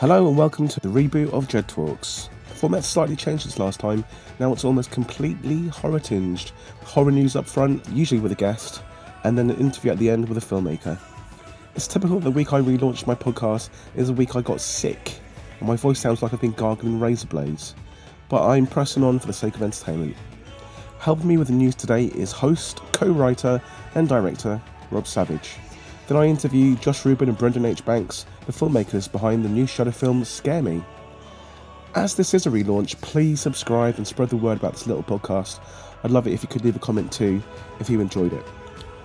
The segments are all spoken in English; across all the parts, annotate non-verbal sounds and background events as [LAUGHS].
Hello and welcome to the reboot of Dread Talks. The format's slightly changed since last time. Now it's almost completely horror tinged. Horror news up front, usually with a guest, and then an interview at the end with a filmmaker. It's typical the week I relaunched my podcast is the week I got sick, and my voice sounds like I've been gargling razor blades. But I'm pressing on for the sake of entertainment. Helping me with the news today is host, co writer, and director Rob Savage. Then I interview Josh Rubin and Brendan H. Banks, the filmmakers behind the new Shudder film Scare Me. As this is a relaunch, please subscribe and spread the word about this little podcast. I'd love it if you could leave a comment too if you enjoyed it.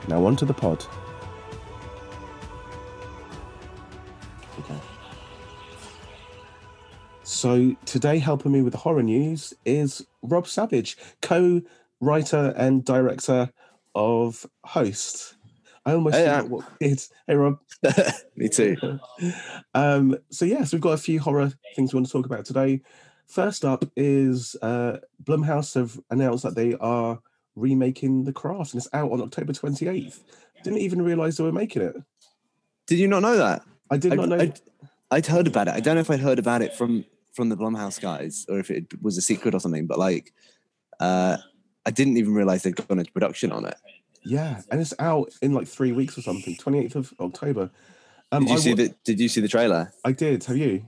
Now on to the pod. Okay. So today helping me with the horror news is Rob Savage, co-writer and director of Host. I almost Hey, forgot what it's. Hey Rob. [LAUGHS] Me too. [LAUGHS] um, so yes, we've got a few horror things we want to talk about today. First up is uh, Blumhouse have announced that they are remaking The Craft, and it's out on October twenty eighth. Didn't even realize they were making it. Did you not know that? I did I- not know. I'd, I'd heard about it. I don't know if I'd heard about it from from the Blumhouse guys or if it was a secret or something. But like, uh, I didn't even realize they'd gone into production on it. Yeah, and it's out in like three weeks or something. Twenty eighth of October. Um, Did you I, see wa- the Did you see the trailer? I did. Have you?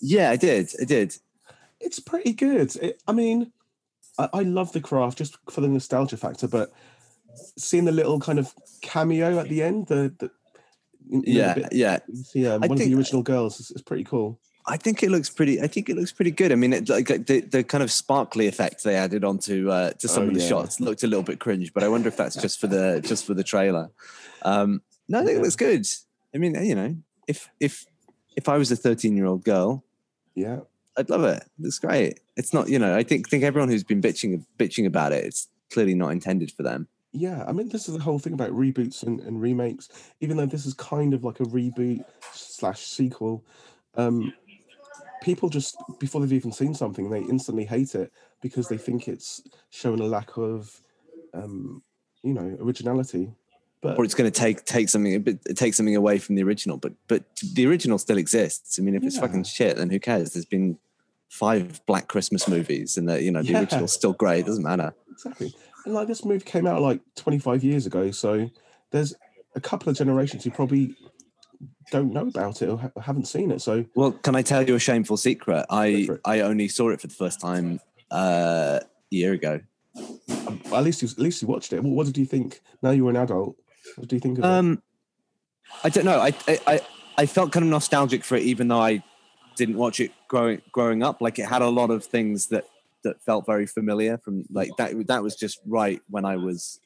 Yeah, I did. I did. It's pretty good. It, I mean, I, I love The Craft just for the nostalgia factor, but seeing the little kind of cameo at the end, the, the you know, Yeah, bit- yeah. See, um, one of the original girls is, is pretty cool. I think it looks pretty. I think it looks pretty good. I mean, it, like the, the kind of sparkly effect they added onto uh, to some Oh, of the yeah. shots looked a little bit cringe. But I wonder if that's just for the [LAUGHS] just for the trailer. Um, no, I think Yeah. it looks good. I mean, you know, if if if I was a thirteen year old girl, Yeah, I'd love it. It's great. It's not, you know, I think think everyone who's been bitching bitching about it, it's clearly not intended for them. yeah. I mean, this is the whole thing about reboots and, and remakes. Even though this is kind of like a reboot slash sequel, um, people just before they've even seen something, they instantly hate it because they think it's showing a lack of, um, you know, originality. But Or it's going to take take something a bit take something away from the original. But but the original still exists. I mean, if it's fucking shit, then who cares? There's been five Black Christmas movies, and the you know the Yeah. original's still great. It doesn't matter. Exactly. And like this movie came out like 25 years ago, so there's a couple of generations who probably don't know about it or ha- haven't seen it. So Well, can I tell you a shameful secret? I. I only saw it for the first time uh, a year ago. um, at least you, at least you watched it. What, what did you think? Now you're an adult. What do you think of it? Um, I don't know. I, I I I felt kind of nostalgic for it, even though I didn't watch it growing growing up. Like it had a lot of things that that felt very familiar. From like that that was just right when I was,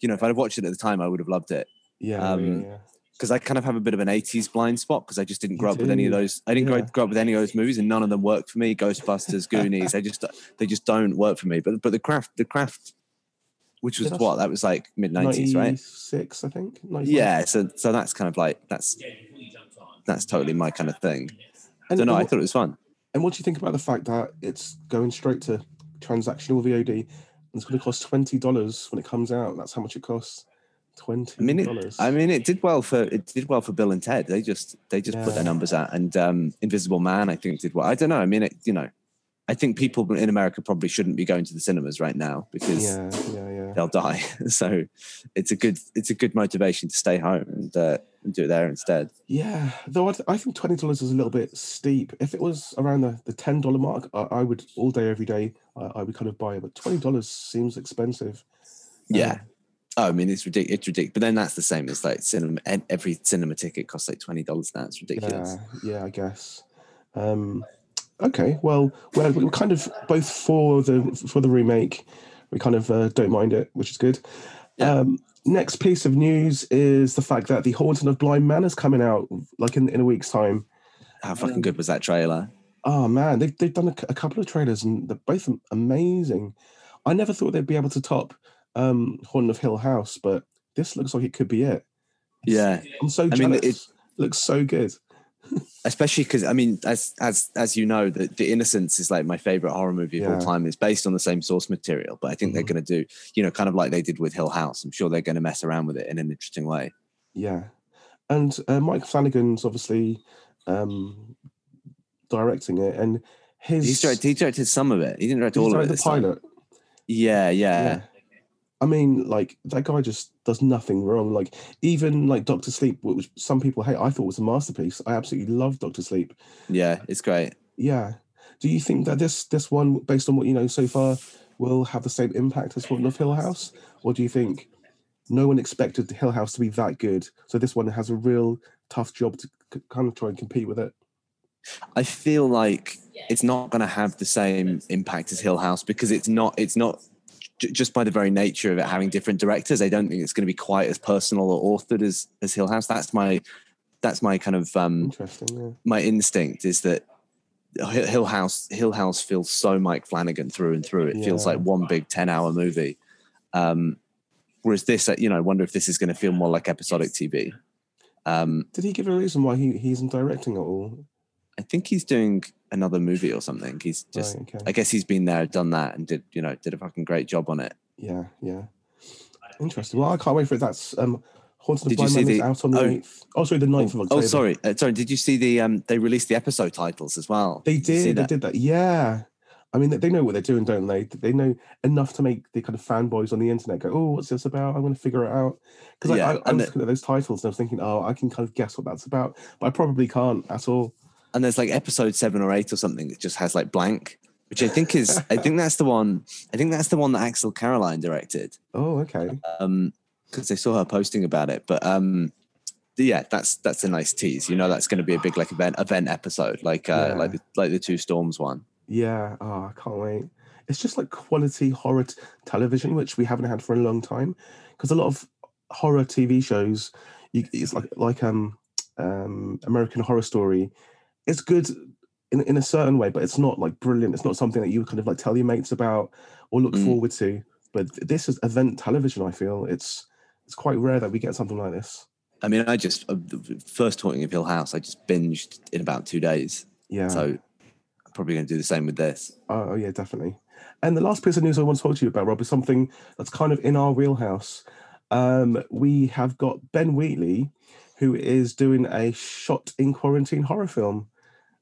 you know, if I'd watched it at the time, I would have loved it. Yeah, um, yeah, yeah. Because I kind of have a bit of an '80s blind spot because I just didn't You grow up with any of those. I didn't grow, Yeah. grow up with any of those movies, and none of them worked for me. Ghostbusters, Goonies, they just they just don't work for me. But but the craft the craft, which was Yeah, what that was like mid '90s, right? 96, I think. 95. Yeah, so so that's kind of like that's that's totally my kind of thing. And, So no, and, I thought it was fun. and what do you think about the fact that it's going straight to transactional VOD? And it's going to cost twenty dollars when it comes out. That's how much it costs. Twenty I mean, dollars. it, I mean, it did well for it did well for Bill and Ted. They just they just put their numbers out, and um, Invisible Man, I think, did well. I don't know. I mean, it, you know, I think people in America probably shouldn't be going to the cinemas right now because yeah, yeah, yeah. they'll die. [LAUGHS] so it's a good it's a good motivation to stay home and, uh, and do it there instead. Yeah, though I, I think twenty dollars is a little bit steep. If it was around the, the ten dollar mark, I, I would all day every day. I, I would kind of buy it, but twenty dollars seems expensive. Yeah. Um, Oh, I mean, it's ridiculous. It's ridiculous. But then that's the same as like cinema. Every cinema ticket costs like twenty dollars now. It's ridiculous. yeah, yeah, I guess. Um, okay, well, we're, we're kind of both for the for the remake. We kind of uh, don't mind it, which is good. Yeah. Um, next piece of news is the fact that the Haunting of Bly Manor is coming out like in, in a week's time. How fucking good was that trailer? Oh man, they've they've done a couple of trailers and they're both amazing. I never thought they'd be able to top um Haunting of Hill House, but this looks like it could be it. Yeah, I'm so I mean, it looks so good. [LAUGHS] especially because I mean, as as as you know, the, the Innocents is like my favorite horror movie of all time. It's based on the same source material, but I think they're Mhm. going to do, you know, kind of like they did with Hill House. I'm sure they're going to mess around with it in an interesting way. Yeah, and uh, Mike Flanagan's obviously um directing it, and his He's directed, he directed some of it. He didn't direct he all of it. the pilot. Yeah, yeah, Yeah. I mean, like that guy just does nothing wrong. Like even like Doctor Sleep, which some people hate, I thought was a masterpiece. I absolutely love Doctor Sleep. yeah. It's great. Yeah. Do you think that this this one, based on what you know so far, will have the same impact as one of Hill House, or do you think no one expected Hill House to be that good, so this one has a real tough job to c- kind of try and compete with it? I feel like it's not going to have the same impact as Hill House because it's not. It's not j- just by the very nature of it having different directors. I don't think it's going to be quite as personal or authored as as Hill House. That's my that's my kind of um Interesting. Yeah. my instinct is that Hill House Hill House feels so Mike Flanagan through and through. It feels like one big ten hour movie. Um, whereas this, uh, you know, I wonder if this is going to feel more like episodic TV. Um, Did he give a reason why he, he isn't directing at all? I think he's doing another movie or something. He's just, right, okay. I guess he's been there, done that, and did you know did a fucking great job on it. Yeah, yeah. Interesting. Well, I can't wait for it. That's um, Haunted Did you see the- out on the oh. 8th. Oh, sorry, the 9th of Oh, sorry, uh, sorry. Did you see the um? They released the episode titles as well. They Did did. They did that. Yeah. I mean, they- know what they're doing, don't they? They know enough to make the kind of fanboys on the internet go, "Oh, what's this about? I'm going to figure it out." Because Yeah, I, I, was the- looking at those titles and I was thinking, "Oh, I can kind of guess what that's about," but I probably can't at all. And there's like episode seven or eight or something that just has like blank, which I think is I think that's the one I think that's the one that Axelle Carolyn directed. Oh, okay. Um because I saw her posting about it. But um yeah, that's that's a nice tease. You know that's gonna be a big like event event episode, like uh Yeah. like the like the two storms one. Yeah. Oh, I can't wait. It's just like quality horror t- television, which we haven't had for a long time. Because a lot of horror TV shows, you, it's like like um um American Horror Story. It's good in in a certain way, but it's not like brilliant. It's not something that you kind of like tell your mates about or look Mm. forward to. But this is event television. I feel it's it's quite rare that we get something like this. I mean, I just uh, first talking of Hill House, I just binged in about two days. Yeah. So I'm probably gonna do the same with this. Oh, oh, yeah, definitely. And the last piece of news I want to talk to you about, Rob, is something that's kind of in our wheelhouse. Um, we have got Ben Wheatley, who is doing a shot in quarantine horror film.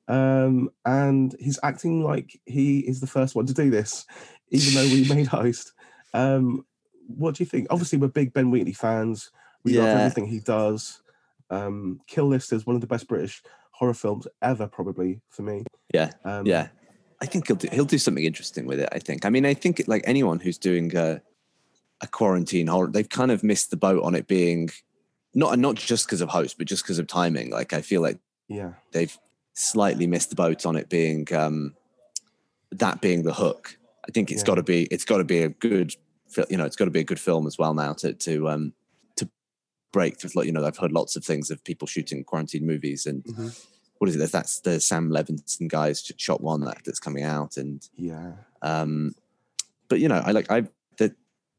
Um, and he's acting like he is the first one to do this, even though we made [LAUGHS] host. Um, what do you think? Obviously, we're big Ben Wheatley fans. We love everything he does. Um, Kill List is one of the best British horror films ever, probably for me. Yeah. Um, Yeah, I think he'll do, he'll do something interesting with it. I think. I mean, I think like anyone who's doing a, a quarantine horror, they've kind of missed the boat on it being not not just because of host, but just because of timing. Like I feel like yeah, they've slightly missed the boat on it being um, that being the hook. I think it's Yeah. got to be it's got to be a good you know it's got to be a good film as well now to to um to break through. You know I've heard lots of things of people shooting quarantine movies and Mhm. what is it? That's the Sam Levinson guys shot one that, that's coming out and yeah. um but you know I like I've that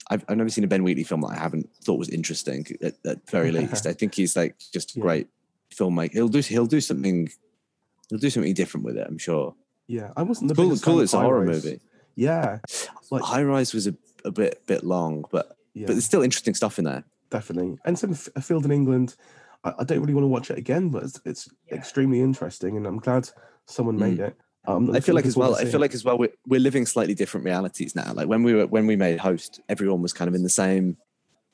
I've, I've never seen a Ben Wheatley film that I haven't thought was interesting at, at very [LAUGHS] least. I think he's like just a Yeah. great filmmaker. He'll do he'll do something he'll do something different with it. I'm sure. Yeah, I wasn't the Cool, cool. It's a horror Rise. movie. Yeah, like High Rise was a, a bit bit long, but yeah, but there's still interesting stuff in there. definitely. And some a field in England. I, I don't really want to watch it again, but it's, it's extremely interesting, and I'm glad someone made it. Um, I feel like as well. I feel like as well. We're, we're living slightly different realities now. Like when we were when we made host, everyone was kind of in the same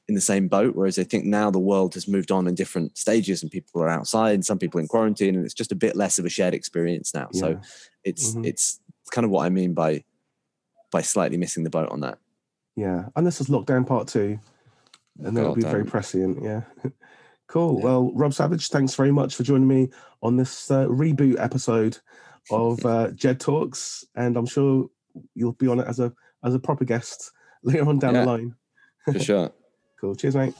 in the same boat. Whereas I think now the world has moved on in different stages, and people are outside, and some people in quarantine, and it's just a bit less of a shared experience now. So Yeah. it's Mhm. it's kind of what I mean by by slightly missing the boat on that. yeah, and this is lockdown part two, and God be very prescient. Yeah, [LAUGHS] cool. Yeah. Well, Rob Savage, thanks very much for joining me on this uh, reboot episode of [LAUGHS] uh, Jed Talks, and I'm sure you'll be on it as a as a proper guest [LAUGHS] later on down Yeah. the line. For sure. Cool. Cheers, mate.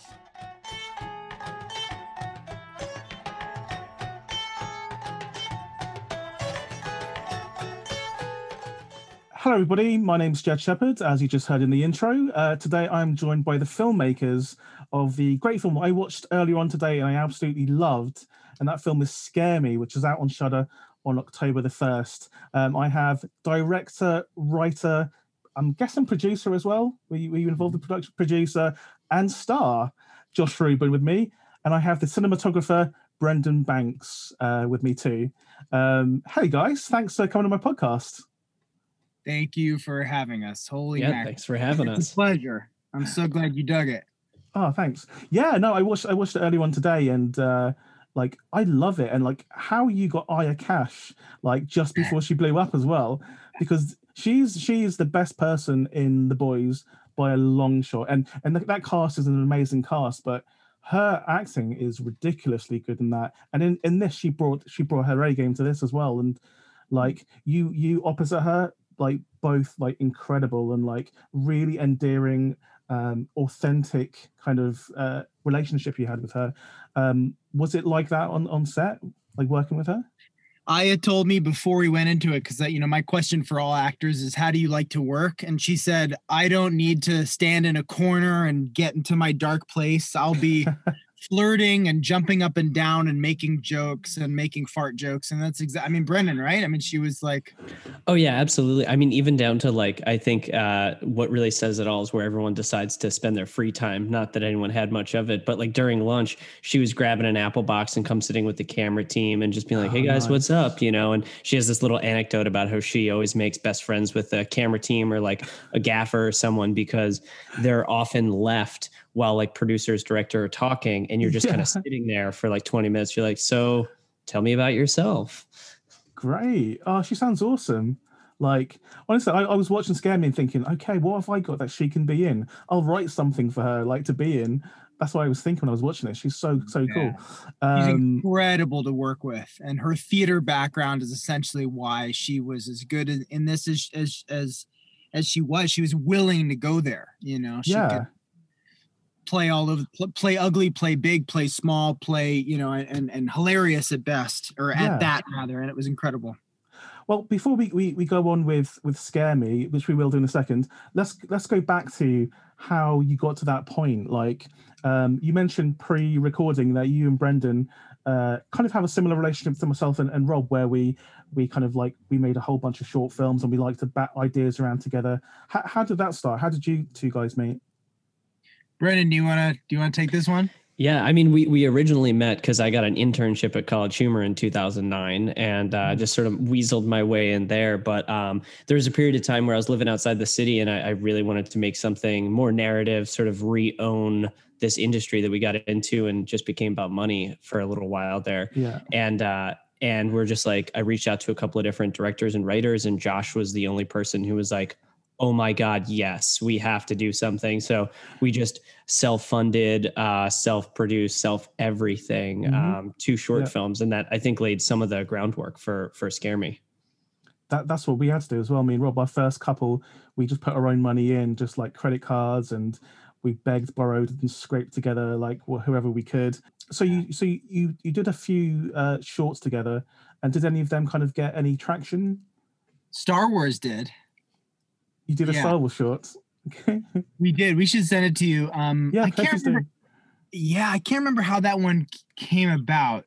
Hello, everybody. My name's Jed Shepherd, as you just heard in the intro. Uh, today, I'm joined by the filmmakers of the great film I watched earlier on today and I absolutely loved. And that film is Scare Me, which is out on Shudder on October the 1st. Um, I have director, writer, I'm guessing producer as well. Were you, were you involved in production? Producer and star, Josh Rubin with me. And I have the cinematographer, Brendan Banks, uh, with me too. Um, hey guys, thanks for coming to my podcast. Thank you for having us. Holy yeah, mac. thanks for having It's a us. pleasure. I'm so glad you dug it. Oh, thanks. Yeah, no, I watched I watched the early one today, and uh, like I love it, and like how you got Aya Cash like just before she blew up as well, because she's she's the best person in the boys by a long shot, and and that, cast is an amazing cast, but her acting is ridiculously good in that, and in in this she brought she brought her A game to this as well, and like you you opposite her like both like incredible and like really endearing um authentic kind of uh relationship you had with her. Um was it like that on on set like working with her Aya told me before we went into it, because you know my question for all actors is, "How do you like to work?" And she said, "I don't need to stand in a corner and get into my dark place. I'll be [LAUGHS] flirting and jumping up and down and making jokes and making fart jokes." And that's exactly. I mean, Brendan, right? I mean, she was like, Oh yeah, absolutely. I mean, even down to like, I think uh, what really says it all is where everyone decides to spend their free time. Not that anyone had much of it, but like during lunch, she was grabbing an apple box and come sitting with the camera team and just being like, Oh, "Hey guys, nice. what's up?" You know. And she has this little anecdote about how she always makes best friends with the camera team or like a gaffer or someone because they're often left while like producers, director are talking, and you're just kind of sitting there for like 20 minutes. You're like, "So, tell me about yourself." great oh she sounds awesome like honestly I, I was watching scare me and thinking okay what have i got that she can be in i'll write something for her like to be in that's what i was thinking when i was watching it she's so so cool Yeah. "She's um incredible to work with," and her theater background is essentially why she was as good in, in this as as as as she was. She was willing to go there. You know, she yeah could play all of play ugly, play big, play small, play you know, and and hilarious at best, or Yeah. at that rather, and it was incredible. Well, before we, we, we go on with with scare me, which we will do in a second, let's let's go back to how you got to that point. Like um, you mentioned pre-recording that you and Brendan uh, kind of have a similar relationship to myself and, and Rob, where we we kind of like we made a whole bunch of short films and we like to bat ideas around together. How, how did that start? How did you two guys meet? Brendan, do you wanna do you wanna take this one? Yeah, I mean, we we originally met because I got an internship at College Humor in 2009, and uh, just sort of weaseled my way in there. But um, there was a period of time where I was living outside the city, and I, I really wanted to make something more narrative, sort of re-own this industry that we got into, and just became about money for a little while there Yeah, and uh and we're just like i reached out to a couple of different directors and writers and josh was the only person who was like oh my god yes we have to do something so we just self-funded uh self-produced self everything Mhm. um two short Yeah. films and that i think laid some of the groundwork for for scare me that that's what we had to do as well. Me and Rob, our first couple, we just put our own money in, just like credit cards, and we begged, borrowed, and scraped together like whoever we could. So you so you you, you did a few uh, shorts together, and did any of them kind of get any traction? Star Wars did. You did a Yeah. Star Wars short. Okay. [LAUGHS] We did. We should send it to you. Um, yeah, I can't remember. Yeah, I can't remember how that one came about.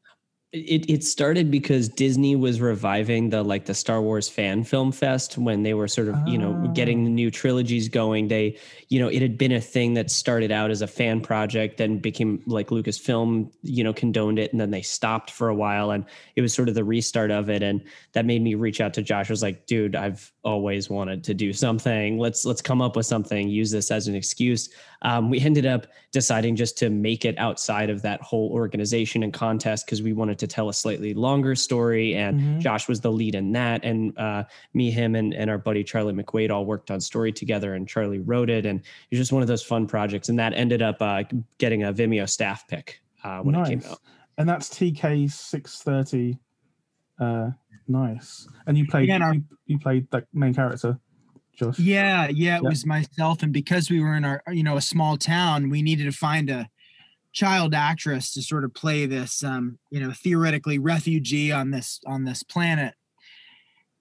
It it started because Disney was reviving the like the Star Wars fan film fest when they were sort of you know Ah. getting the new trilogies going. They you know it had been a thing that started out as a fan project, then became like Lucasfilm you know condoned it, and then they stopped for a while, and it was sort of the restart of it, and that made me reach out to Josh. I was like, dude, I've always wanted to do something. Let's let's come up with something. Use this as an excuse. Um, we ended up deciding just to make it outside of that whole organization and contest because we wanted to tell a slightly longer story and Mhm. josh was the lead in that and uh, me him and, and our buddy charlie mcquaid all worked on story together and charlie wrote it and it was just one of those fun projects and that ended up uh, getting a vimeo staff pick uh, when it came out And that's TK six thirty. Uh, nice. And you played Yeah, and you, you played that main character, Josh. Yeah, yeah, it Yeah. was myself, and because we were in our, you know, a small town, we needed to find a child actress to sort of play this, um, you know, theoretically refugee on this on this planet.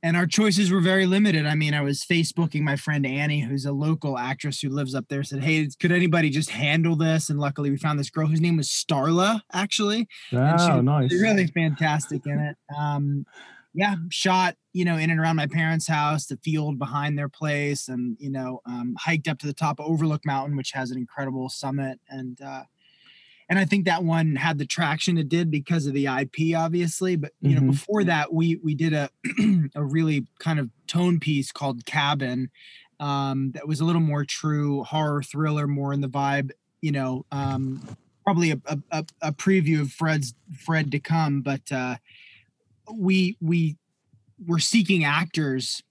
And our choices were very limited. I mean, I was Facebooking my friend Annie, who's a local actress who lives up there. Said, "Hey, could anybody just handle this?" And luckily, we found this girl whose name was Starla, actually, and she was nice. really fantastic in it. Um, yeah, shot you know in and around my parents' house, the field behind their place, and you know um, hiked up to the top of Overlook Mountain, which has an incredible summit, and uh, and I think that one had the traction it did because of the IP, obviously. But you know, before that, we we did a [CLEARS THROAT] a really kind of tone piece called Cabin, um, that was a little more true horror thriller, more in the vibe. You know, um, probably a, a a a preview of Fred's Fred to come, but uh, we we were seeking actors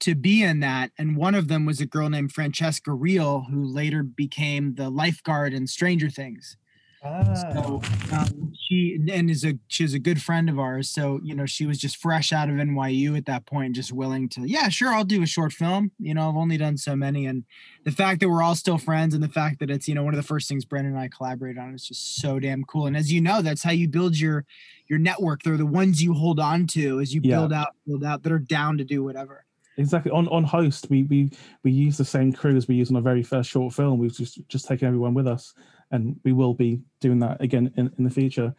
to be in that. And one of them was a girl named francesca Reale who later became the lifeguard in stranger things so um, she and is a she's a good friend of ours. So you know she was just fresh out of nyu at that point just willing to yeah sure i'll do a short film. You know i've only done so many. And the fact that we're all still friends and the fact that it's you know one of the first things brendan and i collaborated on is just so damn cool. And as you know that's how you build your your network. They're the ones you hold on to as you Yeah. build out build out that are down to do whatever. Exactly. On on host, we we we use the same crew as we used on our very first short film. We've just just taken everyone with us, and we will be doing that again in, in the future.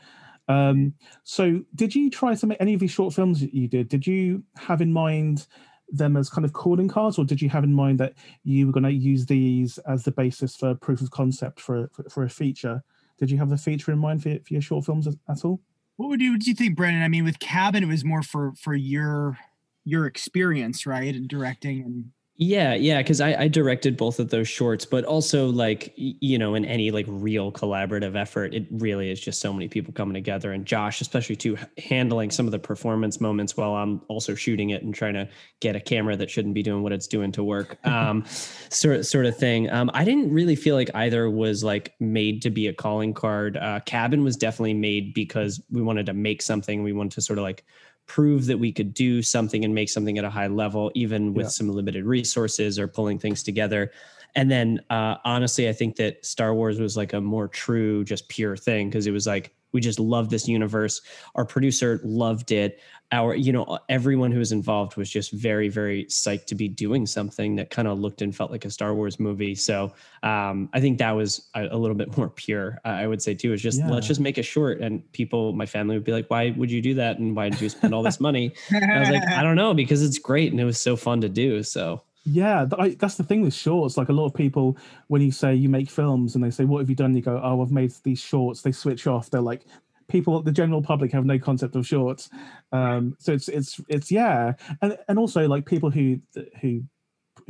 Um, so, did you try to make any of these short films that you did? Did you have in mind them as kind of calling cards, or did you have in mind that you were going to use these as the basis for proof of concept for for, for a feature? Did you have the feature in mind for, for your short films at, all? What would you, what do you think, Brendan? I mean, with Cabin, it was more for for your your experience, right, and directing and Yeah, yeah, because I, I directed both of those shorts, but also like you know, in any like real collaborative effort, it really is just so many people coming together. And Josh, especially to handling some of the performance moments while I'm also shooting it and trying to get a camera that shouldn't be doing what it's doing to work, [LAUGHS] um, sort sort of thing. Um, I didn't really feel like either was like made to be a calling card. Uh, Cabin was definitely made because we wanted to make something. We wanted to sort of like prove that we could do something and make something at a high level, even with Yeah. some limited resources or pulling things together. And then, uh, honestly, I think that Star Wars was like a more true, just pure thing because it was like we just love this universe. Our producer loved it. Our, you know, everyone who was involved was just very, very psyched to be doing something that kind of looked and felt like a Star Wars movie. So um, I think that was a, a little bit [LAUGHS] more pure. I would say too. Is just Yeah. let's just make a short, and people, my family would be like, "Why would you do that? And why did you spend all this money?" I was like, "I don't know, because it's great and it was so fun to do." So Yeah, I, that's the thing with shorts. Like a lot of people, when you say you make films and they say, "What have you done?" You go, "Oh, I've made these shorts." They switch off. They're like, people, the general public have no concept of shorts. Um, so it's it's it's yeah, and and also like people who who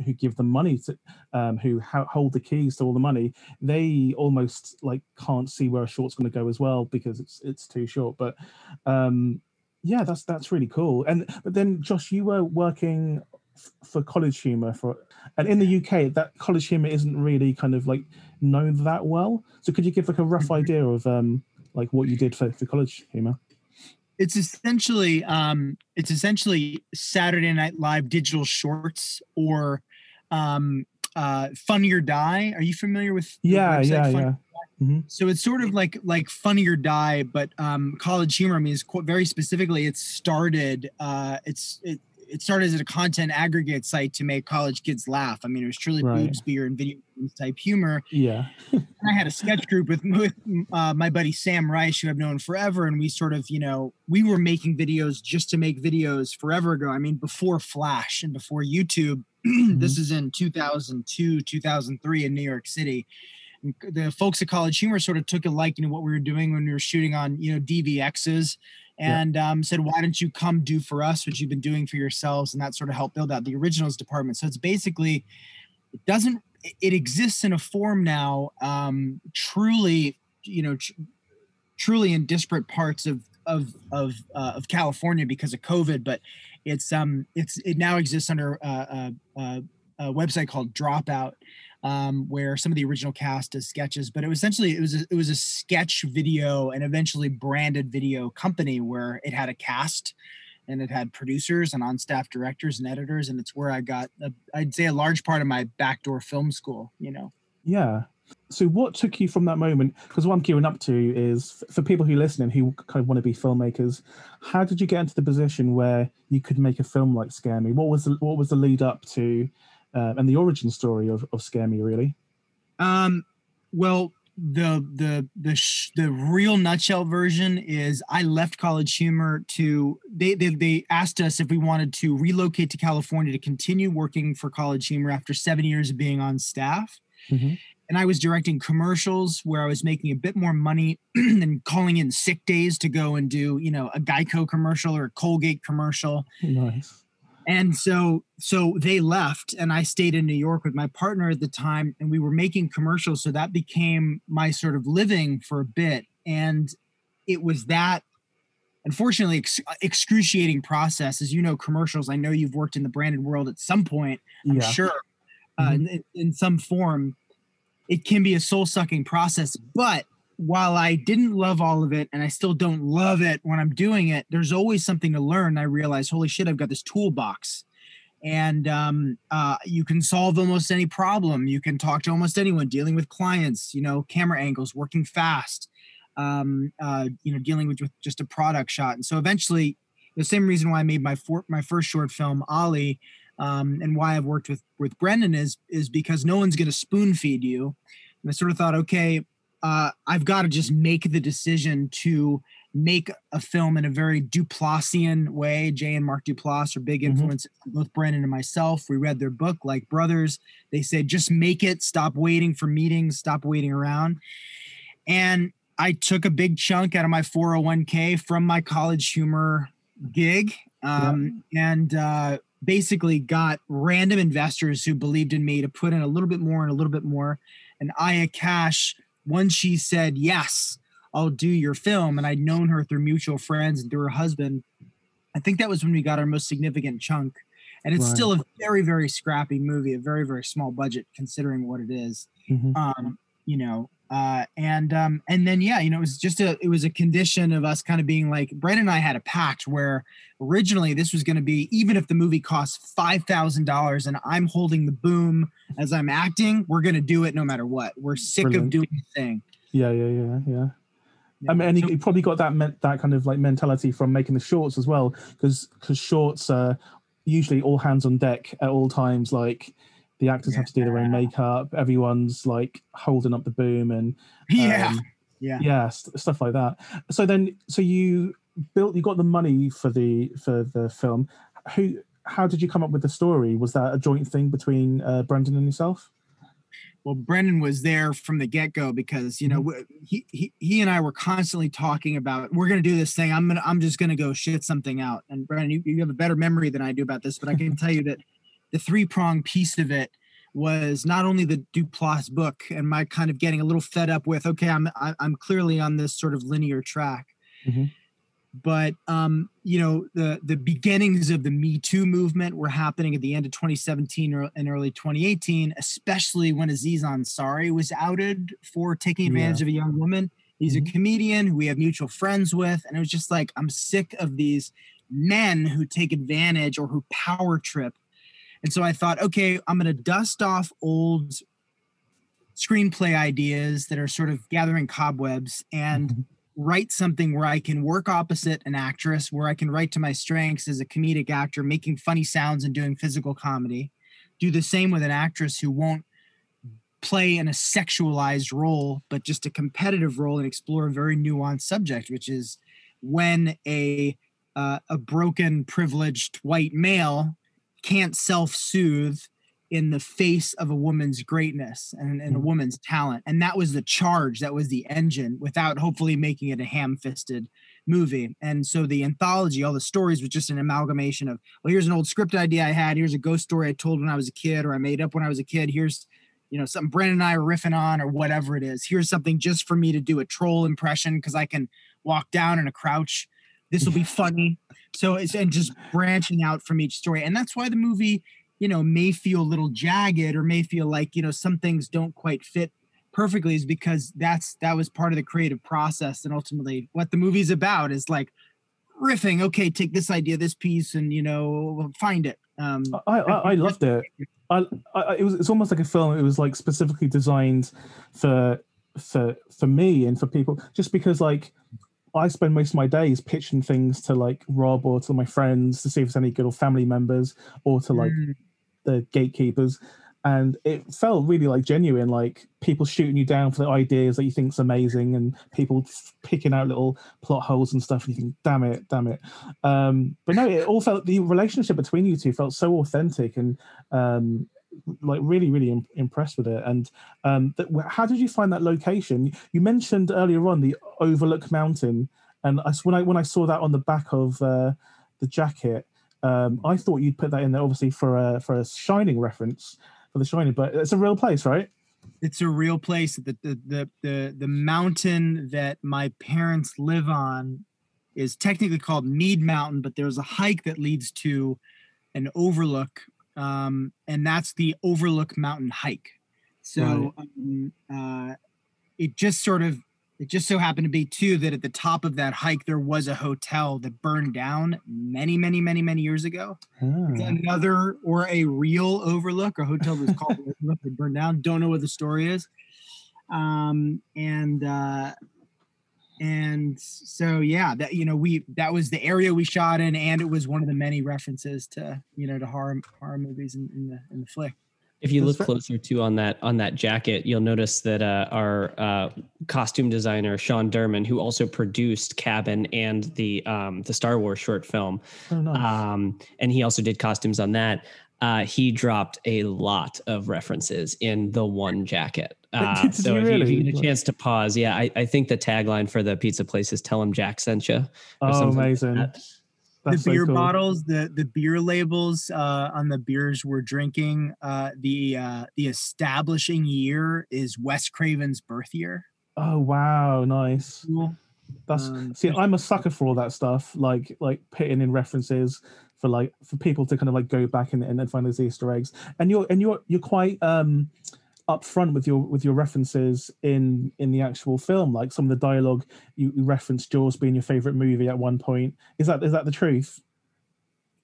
who give them money to um, who ho- hold the keys to all the money they almost like can't see where a short's going to go as well because it's it's too short but um yeah that's that's really cool and but then josh you were working for college humor for and in the uk that college humor isn't really kind of like known that well. So could you give like a rough idea of um like what you did for, for college humor? It's essentially um it's essentially saturday night live digital shorts or um uh funny or die. Are you familiar with yeah yeah Funny yeah. So it's sort of like like funny or die but um college humor i mean qu- very specifically it started uh it's it it started as a content aggregate site to make college kids laugh. I mean, it was truly Right. boobs, beer, and video games type humor. yeah [LAUGHS] And I had a sketch group with, with uh, my buddy Sam Reich, who I've known forever, and we sort of, you know, we were making videos just to make videos forever ago. I mean, before Flash and before YouTube. [CLEARS THROAT] this is in 2002, 2003 in New York City. And the folks at College Humor sort of took a liking to what we were doing when we were shooting on, you know, DVXs, Yeah. and um, said, "Why don't you come do for us what you've been doing for yourselves?" And that sort of helped build out the originals department. So it's basically, it doesn't, it- exists in a form now, um, truly, you know, tr- truly in disparate parts of of of uh, of California because of COVID, but it's um it's it now exists under uh, uh, uh, a website called Dropout, um, where some of the original cast does sketches. But it was essentially it was a, it was a sketch video and eventually branded video company where it had a cast and it had producers and on staff directors and editors, and it's where I got I'd say a large part of my backdoor film school. You know. Yeah. So what took you from that moment? Because what I'm queuing up to is for people who are listening who kind of want to be filmmakers. How did you get into the position where you could make a film like Scare Me? What was the, what was the lead up to, uh, and the origin story of, of Scare Me? Really? Um, well, the the the sh- the real nutshell version is I left College Humor to they, they they asked us if we wanted to relocate to California to continue working for College Humor after seven years of being on staff. Mhm. and I was directing commercials where I was making a bit more money [CLEARS THROAT] than calling in sick days to go and do, you know, a Geico commercial or a Colgate commercial. Nice. And so so they left and I stayed in New York with my partner at the time and we were making commercials so that became my sort of living for a bit and it was that unfortunately ex- excruciating process as you know commercials I know you've worked in the branded world at some point I'm Yeah. sure uh, Mhm. in, in some form it can be a soul sucking process but while I didn't love all of it and I still don't love it when I'm doing it, there's always something to learn. I realized, holy shit, I've got this toolbox. And um, uh, you can solve almost any problem. You can talk to almost anyone, dealing with clients, you know, camera angles, working fast, um, uh, you know, dealing with, with just a product shot. And so eventually, the same reason why I made my for, my first short film, Ollie, um, and why I've worked with with Brendan is is because no one's going to spoon feed you. And I sort of thought, okay, uh, I've got to just make the decision to make a film in a very Duplassian way. Jay and Mark Duplass are big Mhm. both Brandon and myself. We read their book like brothers. They said, just make it, stop waiting for meetings, stop waiting around. And I took a big chunk out of my 401k from my college humor gig um, and uh, basically got random investors who believed in me to put in a little bit more and a little bit more. And Aya Cash, once she said, Yes, I'll do your film, and I'd known her through mutual friends and through her husband, I think that was when we got our most significant chunk. And it's Right. still a very, very scrappy movie, a very, very small budget considering what it is Mhm. um you know uh and um and then yeah you know it was just a it was a condition of us kind of being like Brent and I had a pact where originally this was going to be even if the movie costs five thousand dollars and I'm holding the boom as I'm acting we're going to do it no matter what we're sick of doing the thing Yeah, yeah, yeah, yeah. Yeah. I mean, and you, you probably got that meant that kind of like mentality from making the shorts as well, because because shorts are usually all hands on deck at all times. Like the actors have to do their own makeup. Everyone's like holding up the boom and yeah um, yeah yeah, st- stuff like that. So then, so you built, you got the money for the for the film. Who? How did you come up with the story? Was that a joint thing between uh, Brendan and yourself? well brendan was there from the get-go because you know Mm-hmm. he, he he and i were constantly talking about we're going to do this thing i'm gonna i'm just going to go shit something out and brendan you, you have a better memory than i do about this but i can tell you that the three-prong piece of it was not only the duplass book and my kind of getting a little fed up with okay i'm i'm clearly on this sort of linear track Mhm. but um, you know the the beginnings of the Me Too movement were happening at the end of 2017 or- and early 2018, especially when Aziz Ansari was outed for taking advantage of a young woman. He's Mhm. a comedian who we have mutual friends with, and it was just like I'm sick of these men who take advantage or who power trip. And so I thought, okay, I'm going to dust off old screenplay ideas that are sort of gathering cobwebs and Mhm. write something where I can work opposite an actress, where I can write to my strengths as a comedic actor, making funny sounds and doing physical comedy. Do the same with an actress who won't play in a sexualized role, but just a competitive role and explore a very nuanced subject, which is when a uh, a broken, privileged white male can't self-soothe in the face of a woman's greatness and, and a Mhm. woman's talent. And that was the charge, that was the engine, without hopefully making it a ham-fisted movie. And so the anthology, all the stories was just an amalgamation of, well, here's an old script idea I had, here's a ghost story I told when I was a kid, or I made up when I was a kid, here's you know, something Brandon and I are riffing on, or whatever it is. Here's something just for me to do a troll impression because I can walk down in a crouch. This will be [LAUGHS] funny. So it's and just branching out from each story. And that's why the movie, you know, may feel a little jagged or may feel like, you know, some things don't quite fit perfectly is because that's that was part of the creative process. And ultimately what the movie's about is like riffing, okay, take this idea, this piece, and you know, find it. Um I, I, I loved it. I, I, it was it's almost like a film. It was like specifically designed for for for me and for people, just because like I spend most of my days pitching things to like Rob or to my friends to see if there's any good or family members or to like mm, the gatekeepers. And it felt really like genuine, like people shooting you down for the ideas that you think's amazing, and people picking out little plot holes and stuff. And you think, damn it, damn it. Um, but no, it all felt the relationship between you two felt so authentic, and um, like really really Im- impressed with it. And um, th- wh- how did you find that location? You mentioned earlier on the Overlook Mountain, and I when I when I saw that on the back of uh, the jacket, um, I thought you'd put that in there obviously for a for a Shining reference for the Shining, but it's a real place, right? It's a real place. The the the the, the mountain that my parents live on is technically called Mead Mountain, but there's a hike that leads to an overlook, um, and that's the Overlook Mountain hike. So um, uh, it just sort of it just so happened to be too that at the top of that hike there was a hotel that burned down many many many many years ago Ah. another or a real overlook a hotel that's called [LAUGHS] overlook that burned down don't know what the story is um and uh and so yeah that you know we that was the area we shot in and it was one of the many references to you know to horror horror movies in, in the in the flick If you look closer too on that on that jacket, you'll notice that uh, our uh, costume designer Sean Derman, who also produced Cabin and the um, the Star Wars short film, Oh, nice. um, and he also did costumes on that. Uh, he dropped a lot of references in the one jacket. [LAUGHS] Uh, so you if, you, if you get a chance to pause, yeah, I, I think the tagline for the pizza place is "Tell him Jack sent you." oh, something like amazing. that. That's the so beer cool. bottles the the beer labels uh on the beers we're drinking uh the uh the establishing year is wes craven's birth year Oh wow, nice. cool That's Um, see, I'm a sucker for all that stuff, like like putting in references for like for people to kind of like go back and, and find those Easter eggs. And you're and you're you're quite um upfront with your with your references in in the actual film. Like some of the dialogue, you, you referenced Jaws being your favorite movie at one point. Is that is that the truth?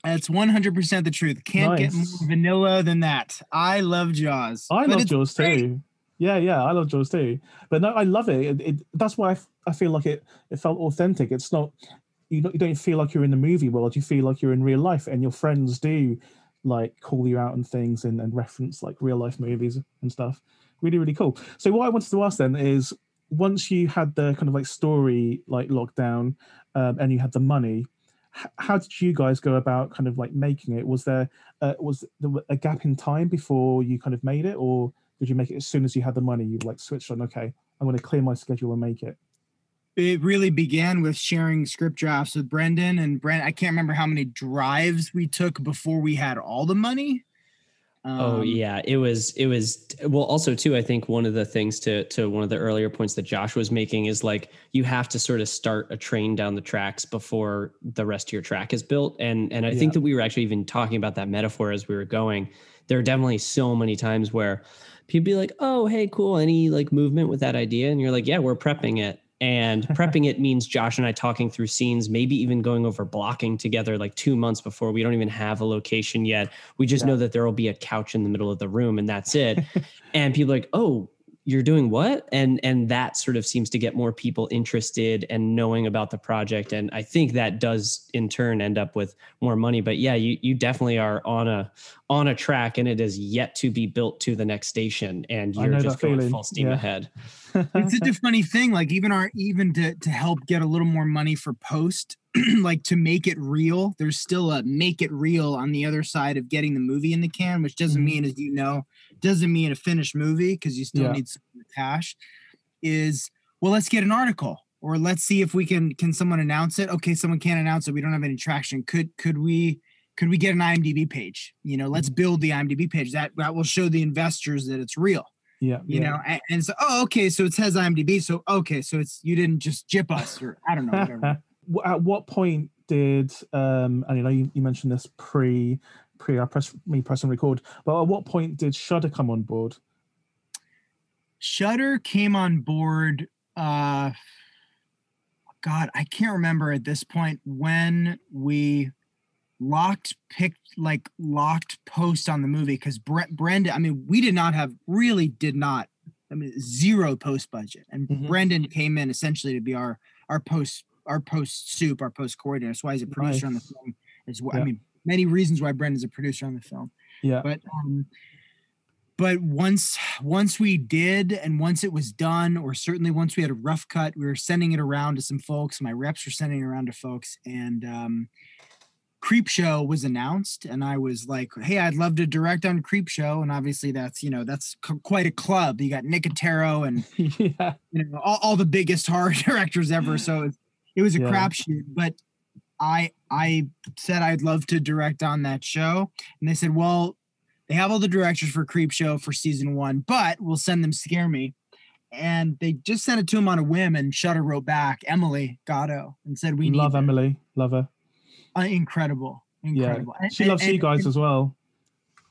That's 100% the truth. Can't get more vanilla than that. I love Jaws. I love Jaws great. too. Yeah, yeah, I love Jaws too. But no, I love it. it, it that's why I, f- I feel like it. It felt authentic. It's not you don't you don't feel like you're in the movie world. You feel like you're in real life, and your friends do like call you out on things and, and reference like real life movies and stuff. Really, really cool. So what I wanted to ask then is, once you had the kind of like story like locked down, um, and you had the money. h- How did you guys go about kind of like making it? Was there uh, was there a gap in time before you kind of made it, or did you make it as soon as you had the money? You like switched on. Okay, I'm going to clear my schedule and make it. It really began with sharing script drafts with Brendan and Brent. I can't remember how many drives we took before we had all the money. Oh Um, yeah, it was it was well also too I think one of the things to to one of the earlier points that Josh was making is like you have to sort of start a train down the tracks before the rest of your track is built and and I think that we were actually even talking about that metaphor as we were going. There are definitely so many times where people be like, "Oh, hey, cool, any like movement with that idea?" and you're like, "Yeah, we're prepping it." And [LAUGHS] prepping it means Josh and I talking through scenes, maybe even going over blocking together like 2 months before we don't even have a location yet we just Yeah. know that there will be a couch in the middle of the room and that's it. and people are like, oh, you're doing what? And and that sort of seems to get more people interested and knowing about the project. And I think that does in turn end up with more money. But yeah, you you definitely are on a on a track and it is yet to be built to the next station. And you're just going feeling. full steam Yeah. ahead. it's such a funny thing. Like even our even to to help get a little more money for post, [CLEARS THROAT] like to make it real. There's still a make it real on the other side of getting the movie in the can, which doesn't Mhm. mean, as you know, doesn't mean a finished movie because you still Yeah. need some cash. Is well, let's get an article or let's see if we can can someone announce it. Okay, someone can't announce it. We don't have any traction. Could could we? Could we get an IMDb page? You know, let's build the IMDb page. That that will show the investors that it's real yeah, you yeah. know and, and so oh okay so it says imdb so okay so it's you didn't just jip us or i don't know whatever [LAUGHS] At what point did um and you know you, you mentioned this pre pre I press me press and record, but at what point did Shudder come on board? shudder came on board uh god i can't remember at this point when we locked picked like locked post on the movie because Bre- brenda i mean we did not have really did not i mean zero post budget and Mhm. brendan came in essentially to be our our post our post soup our post coordinator that's why he's a producer on the film as well i mean many reasons why brendan's a producer on the film Yeah, but um but once once we did and once it was done or certainly once we had a rough cut we were sending it around to some folks my reps were sending it around to folks and um Creep Show was announced, and I was like, "Hey, I'd love to direct on Creep Show." And obviously, that's you know that's c- quite a club. You got Nicotero and [LAUGHS] yeah. you know all, all the biggest horror [LAUGHS] directors ever. So it, it was a Yeah. crapshoot. But I I said I'd love to direct on that show, and they said, "Well, they have all the directors for Creepshow for season one, but we'll send them Scare Me." And they just sent it to him on a whim, and Shudder wrote back Emily Gotto and said, "We love Emily. Love her. uh, incredible, incredible." Yeah. And- She and- loves you guys and as well.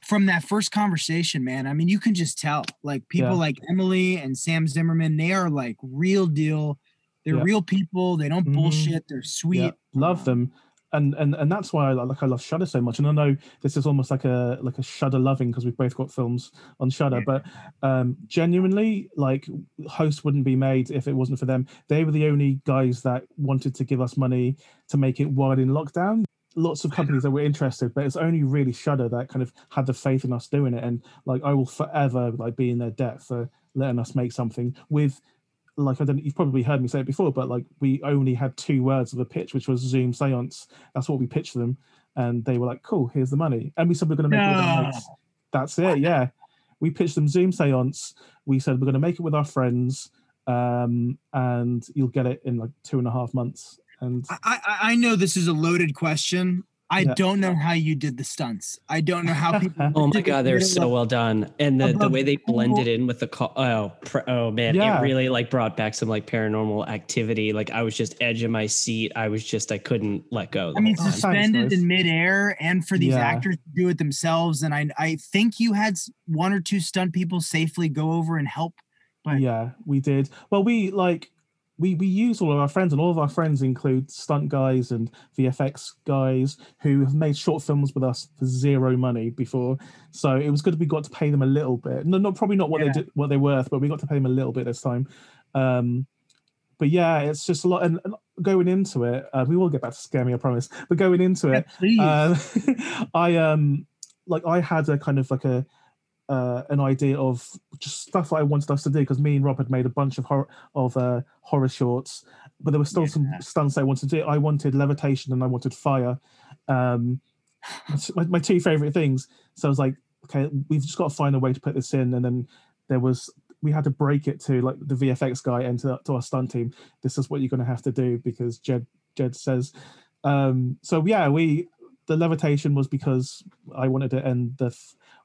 from that first conversation, man. I mean, you can just tell, like people Yeah. like Emily and Sam Zimmerman, they are like real deal. They're Yeah. real people. They don't Mhm. bullshit. They're sweet. Yeah, love them, and and and that's why I like I love Shudder so much. And I know this is almost like a like a Shudder loving because we've both got films on Shudder, but um, genuinely, like Host wouldn't be made if it wasn't for them. They were the only guys that wanted to give us money to make it while in lockdown. Lots of companies that were interested, but it's only really Shudder that kind of had the faith in us doing it. And like I will forever like be in their debt for letting us make something with like I don't you've probably heard me say it before, but like we only had two words of a pitch, which was Zoom Seance. That's what we pitched them, and they were like, "Cool, here's the money." And we said we're going to make it with. That's it. Yeah, we pitched them Zoom Seance. We said we're going to make it with our friends, um, and you'll get it in like two and a half months. And I, I I know this is a loaded question. I Yeah. don't know how you did the stunts. I don't know how people. [LAUGHS] Oh my god, they're so well. well done, and the, the way they blended in with the call. Oh, pr- oh man, Yeah. it really like brought back some like paranormal activity. Like I was just edge of my seat. I was just I couldn't let go. I mean, whole time. Thanks, suspended guys. in midair, and for these Yeah. actors to do it themselves. And I, I think you had one or two stunt people safely go over and help. But yeah, we did. Well, we like we we use all of our friends, and all of our friends include stunt guys and VFX guys who have made short films with us for zero money before. So it was good we got to pay them a little bit. No, not probably not what Yeah. they did, what they're worth, but we got to pay them a little bit this time. Um, but yeah, it's just a lot. And, and going into it, uh, we will get back to scare me, I promise. But going into it, um, [LAUGHS] I um like I had a kind of like a uh, an idea of just stuff I wanted us to do because me and Rob had made a bunch of horror of uh, horror shorts, but there were still some stunts I wanted to do. I wanted levitation and I wanted fire, um, my, my two favorite things. So I was like, okay, we've just got to find a way to put this in, and then there was we had to break it to like the VFX guy and to, to our stunt team. This is what you're going to have to do because Jed Jed says. Um, so yeah, we the levitation was because I wanted it, and the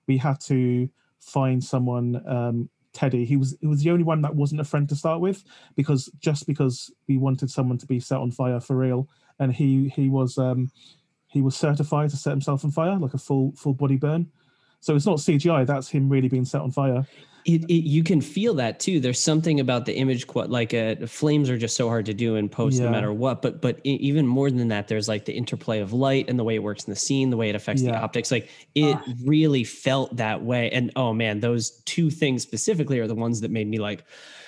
we had to find someone. Um, Teddy, he was he was the only one that wasn't a friend to start with because just because we wanted someone to be set on fire for real, and he he was um, he was certified to set himself on fire like a full full body burn. So it's not CGI. That's him really being set on fire. It, it, you can feel that too. There's something about the image, qu- like uh, flames are just so hard to do in post, no matter what. But but even more than that, there's like the interplay of light and the way it works in the scene, the way it affects the optics. Like it Ah. really felt that way. And oh man, those two things specifically are the ones that made me like,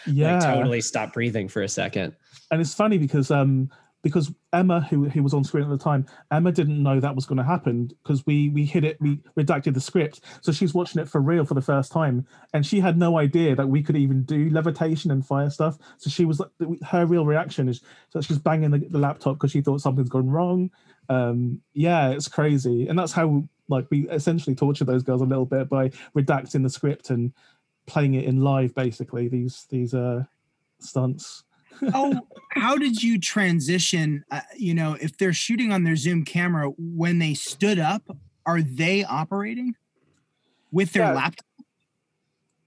Yeah, like totally stop breathing for a second. and it's funny because um because Emma, who who was on screen at the time, Emma didn't know that was going to happen because we we hid it, we redacted the script, so she's watching it for real for the first time, and she had no idea that we could even do levitation and fire stuff. So she was like, her real reaction is that she's banging the, the laptop because she thought something's gone wrong. Um, yeah, it's crazy, and that's how like we essentially torture those girls a little bit by redacting the script and playing it in live, basically these these uh stunts. Oh, how did you transition? Uh, you know, if they're shooting on their Zoom camera, when they stood up, are they operating with their Yeah. laptop?